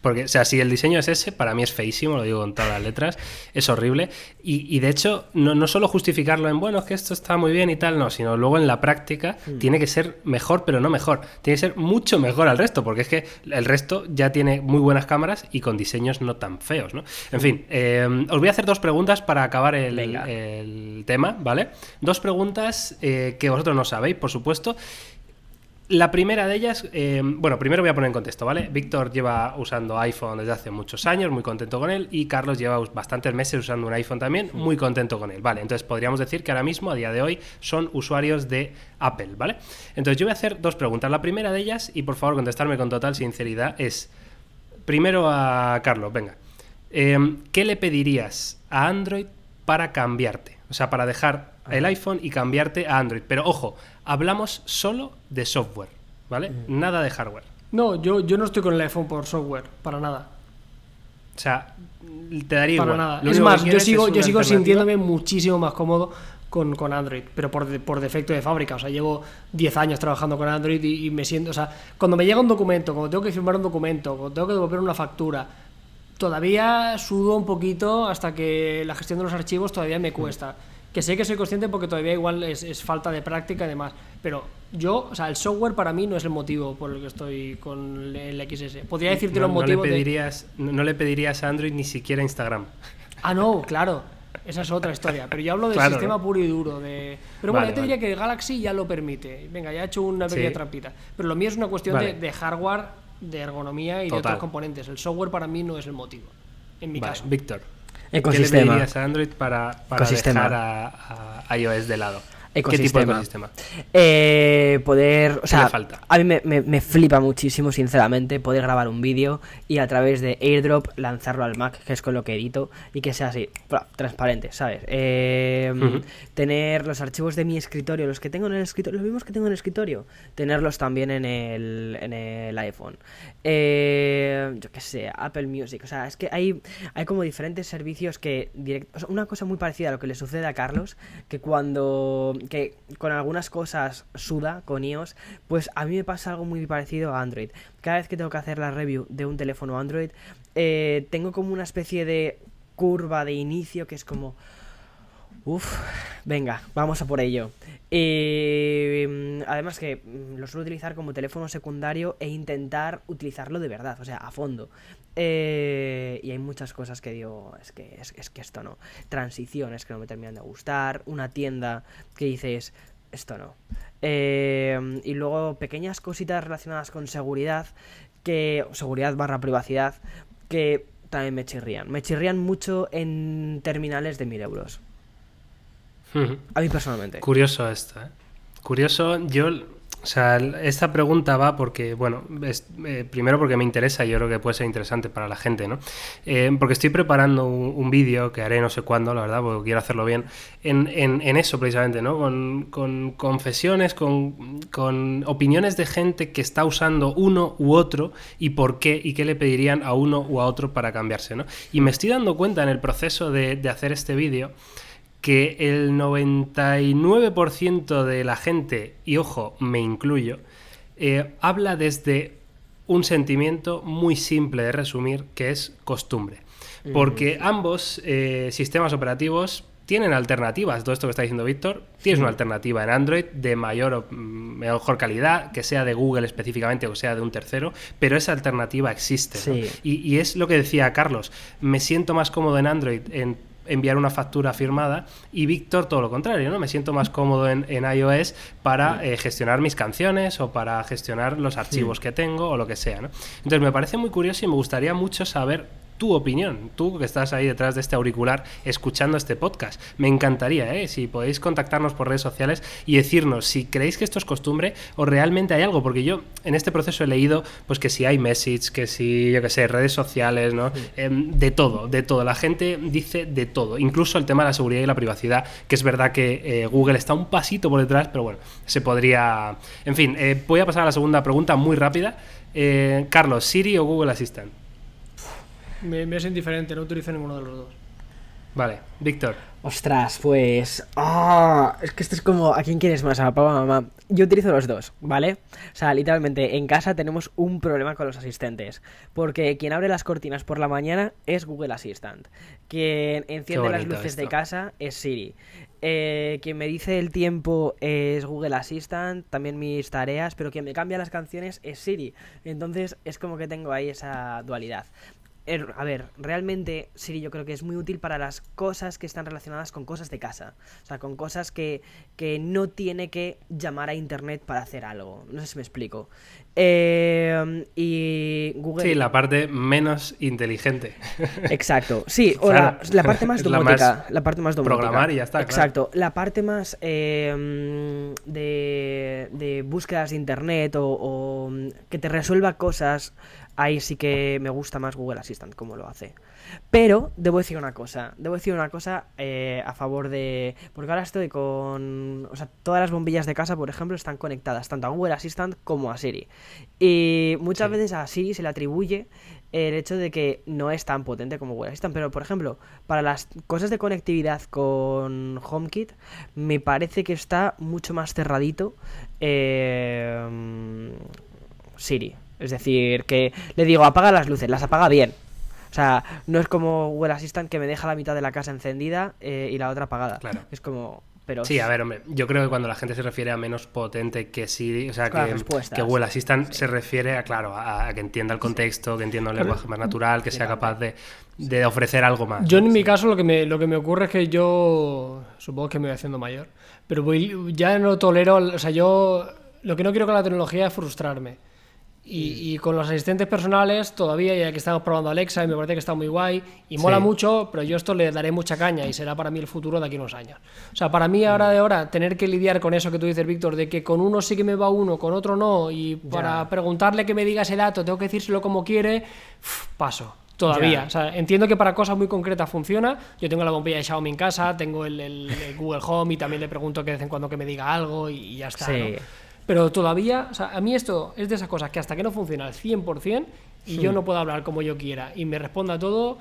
Porque, o sea, si el diseño es ese, para mí es feísimo, lo digo con todas las letras, es horrible. Y, y de hecho, no, no solo justificarlo en, bueno, es que esto está muy bien y tal, no, sino luego en la práctica Hmm. tiene que ser mejor, pero no mejor. Tiene que ser mucho mejor al resto, porque es que el resto ya tiene muy buenas cámaras y con diseños no tan feos, ¿no? En fin, eh, os voy a hacer dos preguntas para acabar el, el tema, ¿vale? Dos preguntas eh, que vosotros no sabéis, por supuesto. La primera de ellas, eh, bueno, primero voy a poner en contexto, ¿vale? Víctor lleva usando iPhone desde hace muchos años, muy contento con él, y Carlos lleva bastantes meses usando un iPhone también, muy contento con él, ¿vale? Entonces podríamos decir que ahora mismo, a día de hoy, son usuarios de Apple, ¿vale? Entonces yo voy a hacer dos preguntas. La primera de ellas, y por favor contestarme con total sinceridad, es, primero a Carlos, venga, eh, ¿qué le pedirías a Android para cambiarte? O sea, para dejar el iPhone y cambiarte a Android. Pero ojo, hablamos solo de software, ¿vale? Nada de hardware. No, yo, yo no estoy con el iPhone por software, para nada. O sea, te daría Para igual. nada. Lo Es más, yo sigo, yo sigo sintiéndome muchísimo más cómodo con, con Android, pero por, por defecto de fábrica. O sea, llevo 10 años trabajando con Android y, y me siento. O sea, cuando me llega un documento, cuando tengo que firmar un documento, cuando tengo que devolver una factura, todavía sudo un poquito hasta que la gestión de los archivos todavía me cuesta. Que sé que soy consciente porque todavía igual es, es falta de práctica y demás. Pero yo, o sea, el software para mí no es el motivo por el que estoy con el XS. Podría decirte no, los no le motivos de. pedirías, no, no le pedirías a Android ni siquiera Instagram. Ah, no, claro. Esa es otra historia. Pero yo hablo del Claro, sistema ¿no? puro y duro. De... Pero bueno, yo te vale. diría que Galaxy ya lo permite. Venga, ya he hecho una pequeña Sí. trampita. Pero lo mío es una cuestión Vale. de, de hardware, de ergonomía y de otros componentes. El software para mí no es el motivo. En mi caso. Víctor. ¿Qué le Ecosistema. pedirías a Android para, para Ecosistema. dejar a, a iOS de lado? ¿Qué tipo de Ecosistema. ecosistema? Eh, poder, o sea, falta? a mí me, me- me flipa muchísimo, sinceramente, poder grabar un vídeo y a través de AirDrop lanzarlo al Mac, que es con lo que edito, y que sea así, transparente, ¿sabes? Eh. Tener los archivos de mi escritorio, los que tengo en el escritorio, los mismos que tengo en el escritorio, tenerlos también en el, en el iPhone. Eh, yo qué sé, Apple Music, o sea, es que hay, hay como diferentes servicios que direct- o sea, una cosa muy parecida a lo que le sucede a Carlos, que cuando que con algunas cosas suda con iOS, pues a mí me pasa algo muy parecido a Android. Cada vez que tengo que hacer la review de un teléfono Android, eh, tengo como una especie de curva de inicio que es como Uf, venga, vamos a por ello. Mm, además que mm, lo suelo utilizar como teléfono secundario e intentar utilizarlo de verdad, o sea, a fondo. Eh, y hay muchas cosas que digo, es que, es, es que esto no. Transiciones que no me terminan de gustar, una tienda que dices, esto no. Eh, y luego pequeñas cositas relacionadas con seguridad, que seguridad barra privacidad, que también me chirrían. Me chirrían mucho en terminales de 1000 euros. A mí personalmente. Curioso esto, ¿eh? Curioso, yo, sea, esta pregunta va porque, bueno, es, eh, primero porque me interesa y yo creo que puede ser interesante para la gente, ¿no? Eh, porque estoy preparando un, un vídeo que haré no sé cuándo, la verdad, porque quiero hacerlo bien, en, en- en eso precisamente, ¿no? Con, con confesiones, con, con opiniones de gente que está usando uno u otro y por qué y qué le pedirían a uno u a otro para cambiarse, ¿no? Y me estoy dando cuenta en el proceso de, de hacer este vídeo que el 99% de la gente, y ojo, me incluyo, eh, habla desde un sentimiento muy simple de resumir, que es costumbre. Porque ambos eh, sistemas operativos tienen alternativas. Todo esto que está diciendo Víctor, tienes una alternativa en Android de mayor o mm, mejor calidad, que sea de Google específicamente o sea de un tercero, pero esa alternativa existe. Y, y es lo que decía Carlos, me siento más cómodo en Android en enviar una factura firmada y Víctor todo lo contrario, ¿no? Me siento más cómodo en, en iOS para eh, gestionar mis canciones o para gestionar los archivos que tengo o lo que sea, ¿no? Entonces me parece muy curioso y me gustaría mucho saber tu opinión, tú que estás ahí detrás de este auricular escuchando este podcast. Me encantaría, ¿eh? si podéis contactarnos por redes sociales y decirnos si creéis que esto es costumbre o realmente hay algo, porque yo en este proceso he leído pues que si hay message, que si, yo que sé, redes sociales, ¿no? Em, de todo, de todo. La gente dice de todo, incluso el tema de la seguridad y la privacidad, que es verdad que eh, Google está un pasito por detrás, pero bueno, se podría... En fin, eh, voy a pasar a la segunda pregunta muy rápida. Eh, Carlos, ¿Siri o Google Assistant? Me, me es indiferente, no utilizo ninguno de los dos. Vale, Víctor. Ostras, pues. ¡Ah! es que esto es como. ¿A quién quieres más? ¿A papá o a mamá? Yo utilizo los dos, ¿vale? O sea, literalmente en casa tenemos un problema con los asistentes. Porque quien abre las cortinas por la mañana es Google Assistant. Quien enciende las luces de casa es Siri. Eh, quien me dice el tiempo es Google Assistant, también mis tareas, pero quien me cambia las canciones es Siri. Entonces es como que tengo ahí esa dualidad. Er, A ver, realmente Siri yo creo que es muy útil para las cosas que están relacionadas con cosas de casa. O sea, con cosas que, que no tiene que llamar a internet para hacer algo. No sé si me explico. Eh, y Google... Sí, la parte menos inteligente. *laughs* Exacto. Sí, o la, Claro. la parte más *laughs* la domótica. más La, parte más domótica. programar y ya está, claro. Exacto. La parte más eh, mm, de, de búsquedas de internet o, o, que te resuelva cosas. Ahí sí que me gusta más Google Assistant como lo hace. Pero debo decir una cosa. Debo decir una cosa eh, a favor de. Porque ahora estoy con. O sea, todas las bombillas de casa, por ejemplo, están conectadas tanto a Google Assistant como a Siri. Y muchas Sí. veces a Siri se le atribuye el hecho de que no es tan potente como Google Assistant. Pero, por ejemplo, para las cosas de conectividad con HomeKit, me parece que está mucho más cerradito eh, Siri. Es decir, que le digo, apaga las luces, las apaga bien. O sea, no es como Google Assistant que me deja la mitad de la casa encendida eh, y la otra apagada. Claro. Es como... Pero Sí, a ver, hombre, yo creo que cuando la gente se refiere a menos potente que Siri, o sea, que, que Google Assistant Sí. se refiere a, claro, a, a que entienda el contexto, que entienda un lenguaje más natural, que sea capaz de, de ofrecer algo más. Yo en mi caso lo que me, lo que me ocurre es que yo supongo que me voy haciendo mayor, pero voy, ya no tolero, o sea, yo lo que no quiero con la tecnología es frustrarme. Y, y con los asistentes personales todavía, ya que estamos probando Alexa y me parece que está muy guay y mola Sí. mucho, pero yo esto le daré mucha caña y será para mí el futuro de aquí a unos años. O sea, para mí ahora de ahora tener que lidiar con eso que tú dices, Víctor, de que con uno sí que me va uno, con otro no, y para preguntarle que me diga ese dato tengo que decírselo como quiere, paso. Todavía. Ya. O sea, entiendo que para cosas muy concretas funciona. Yo tengo la bombilla de Xiaomi en casa, tengo el, el- el Google Home y también le pregunto que de vez en cuando que me diga algo y, y ya está. Sí. ¿no? Pero todavía, o sea, a mí esto es de esas cosas que hasta que no funciona al 100% y yo no puedo hablar como yo quiera y me responda todo,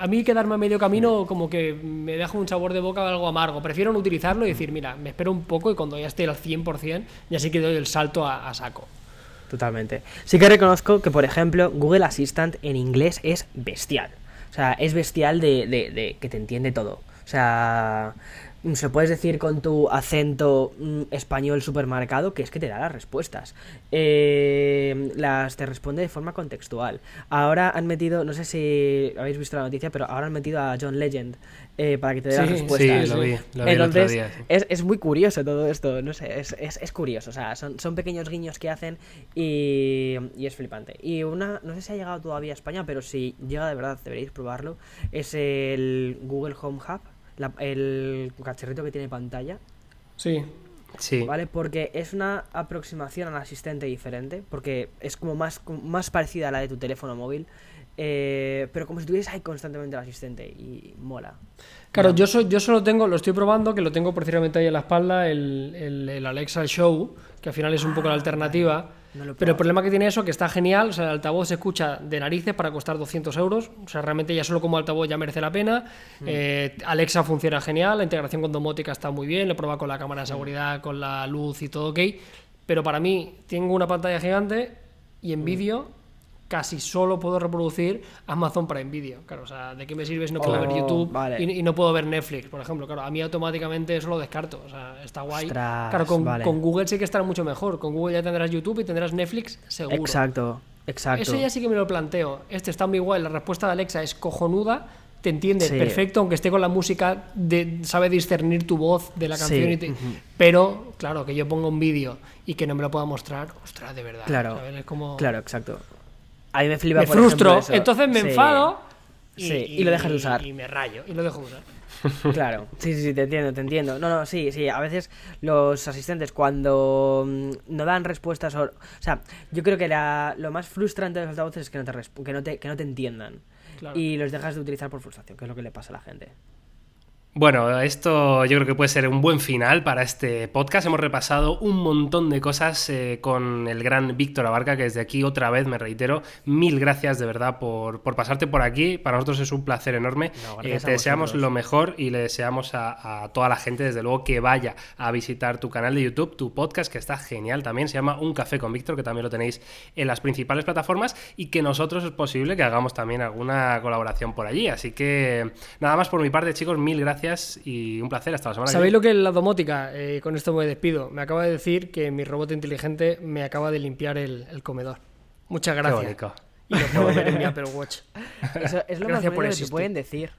a mí quedarme a medio camino como que me deja un sabor de boca algo amargo. Prefiero no utilizarlo y decir, mira, me espero un poco y cuando ya esté al 100% ya sí que doy el salto a, a saco. Totalmente. Sí que reconozco que, por ejemplo, Google Assistant en inglés es bestial. O sea, es bestial de, de- de que te entiende todo. O sea, mm, se puedes decir con tu acento mm, español supermarcado, que es que te da las respuestas. Eh, las te responde de forma contextual. Ahora han metido, no sé si habéis visto la noticia, pero ahora han metido a John Legend eh, para que te dé las Sí, respuestas. Sí, lo vi, lo vi el otro Entonces, día. sí. es, es muy curioso todo esto, no sé, es, es, es curioso, o sea, son, son pequeños guiños que hacen y, y es flipante. Y una, no sé si ha llegado todavía a España, pero si llega de verdad, deberéis probarlo, es el Google Home Hub, la- el cacharrito que tiene pantalla, Sí. Sí. ¿vale? Porque es una aproximación al asistente diferente, porque es como más, más parecida a la de tu teléfono móvil, eh, pero como si tuvieras ahí constantemente el asistente y mola. Claro, yo, so- yo solo tengo, lo estoy probando, que lo tengo precisamente ahí en la espalda, el, el- el Alexa Show, que al final es un poco la alternativa. No lo he pero el problema que tiene eso, que está genial, o sea, el altavoz se escucha de narices para costar 200 euros, o sea, realmente ya solo como altavoz ya merece la pena. Eh, Alexa funciona genial, la integración con domótica está muy bien, lo he probado con la cámara de seguridad, con la luz y todo ok. Pero para mí, tengo una pantalla gigante y en vídeo casi solo puedo reproducir Amazon Prime Video. Claro, o sea, ¿de qué me sirve si no puedo Oh, ver YouTube vale. y, y no puedo ver Netflix, por ejemplo? Claro, a mí automáticamente eso lo descarto. O sea, está guay. Ostras, claro, con, vale. con Google sí que estará mucho mejor. Con Google ya tendrás YouTube y tendrás Netflix seguro. Exacto, exacto. Eso ya sí que me lo planteo. Este está muy guay. La respuesta de Alexa es cojonuda. Te entiende Sí. perfecto, aunque esté con la música, de, sabe discernir tu voz de la Sí, canción. y te-. Pero, claro, que yo ponga un vídeo y que no me lo pueda mostrar, ostras, de verdad. Claro, ¿sabes? Es como... claro, exacto. A mí me flipa Me por frustro, ejemplo, entonces me Sí. enfado. Sí, y lo dejas de usar. Y me rayo, y lo dejo de usar. *laughs* Claro, sí, sí, sí, te entiendo, te entiendo. No, no, sí, sí, a veces los asistentes cuando mm, no dan respuestas o... O sea, yo creo que la- lo más frustrante de los altavoces es que no te, que no te, que no te entiendan. Claro. Y los dejas de utilizar por frustración, que es lo que le pasa a la gente. Bueno, esto yo creo que puede ser un buen final para este podcast. Hemos repasado un montón de cosas eh, con el gran Víctor Abarca, que desde aquí otra vez me reitero, mil gracias de verdad por, por pasarte por aquí. Para nosotros es un placer enorme. No, Eh, te deseamos lo mejor y le deseamos a, a toda la gente, desde luego, que vaya a visitar tu canal de YouTube, tu podcast, que está genial también. Se llama Un Café con Víctor, que también lo tenéis en las principales plataformas y que nosotros es posible que hagamos también alguna colaboración por allí. Así que nada más por mi parte, chicos, mil gracias y un placer. Hasta la semana que ¿Sabéis viene. lo que es la domótica? Eh, con esto me despido. Me acaba de decir que mi robot inteligente me acaba de limpiar el, el comedor. Muchas Qué gracias. bonito. Y lo puedo ver en mi *laughs* Apple Watch. Eso es lo más Gracias por bonito que te pueden decir.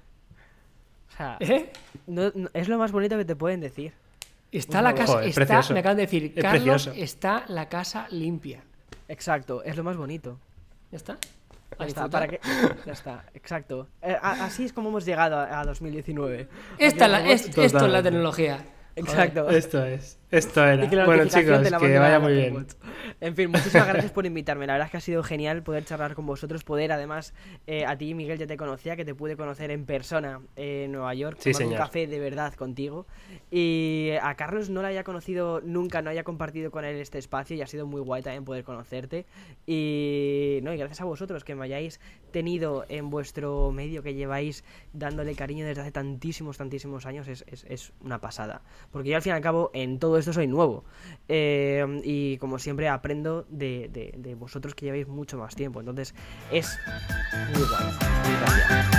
O sea, ¿Eh? no- no- es lo más bonito que te pueden decir. Está la casa, Joder, está, me acaban de decir, Es Carlos, precioso. está la casa limpia. Exacto, es lo más bonito. ¿Ya está? Ya A está, para que... ya está, exacto. Eh, a- así es como hemos llegado a, a 2019. Esta es la- esto es la tecnología. Exacto. Esto es. Esto era. Y que Bueno, chicos, que vaya muy bien. En fin, muchísimas *laughs* gracias por invitarme. La verdad es que ha sido genial poder charlar con vosotros, poder además eh, a ti, Miguel, ya te conocía, que te pude conocer en persona en Nueva York, Sí, tomar un señor. café de verdad contigo. Y a Carlos no la haya conocido nunca, no haya compartido con él este espacio y ha sido muy guay también poder conocerte. Y no, y gracias a vosotros que me hayáis tenido en vuestro medio, que lleváis dándole cariño desde hace tantísimos, tantísimos años, es, es- es una pasada. Porque yo al fin y al cabo en todo esto soy nuevo. Eh, y como siempre aprendo de, de- vosotros que lleváis mucho más tiempo. Entonces es muy guay.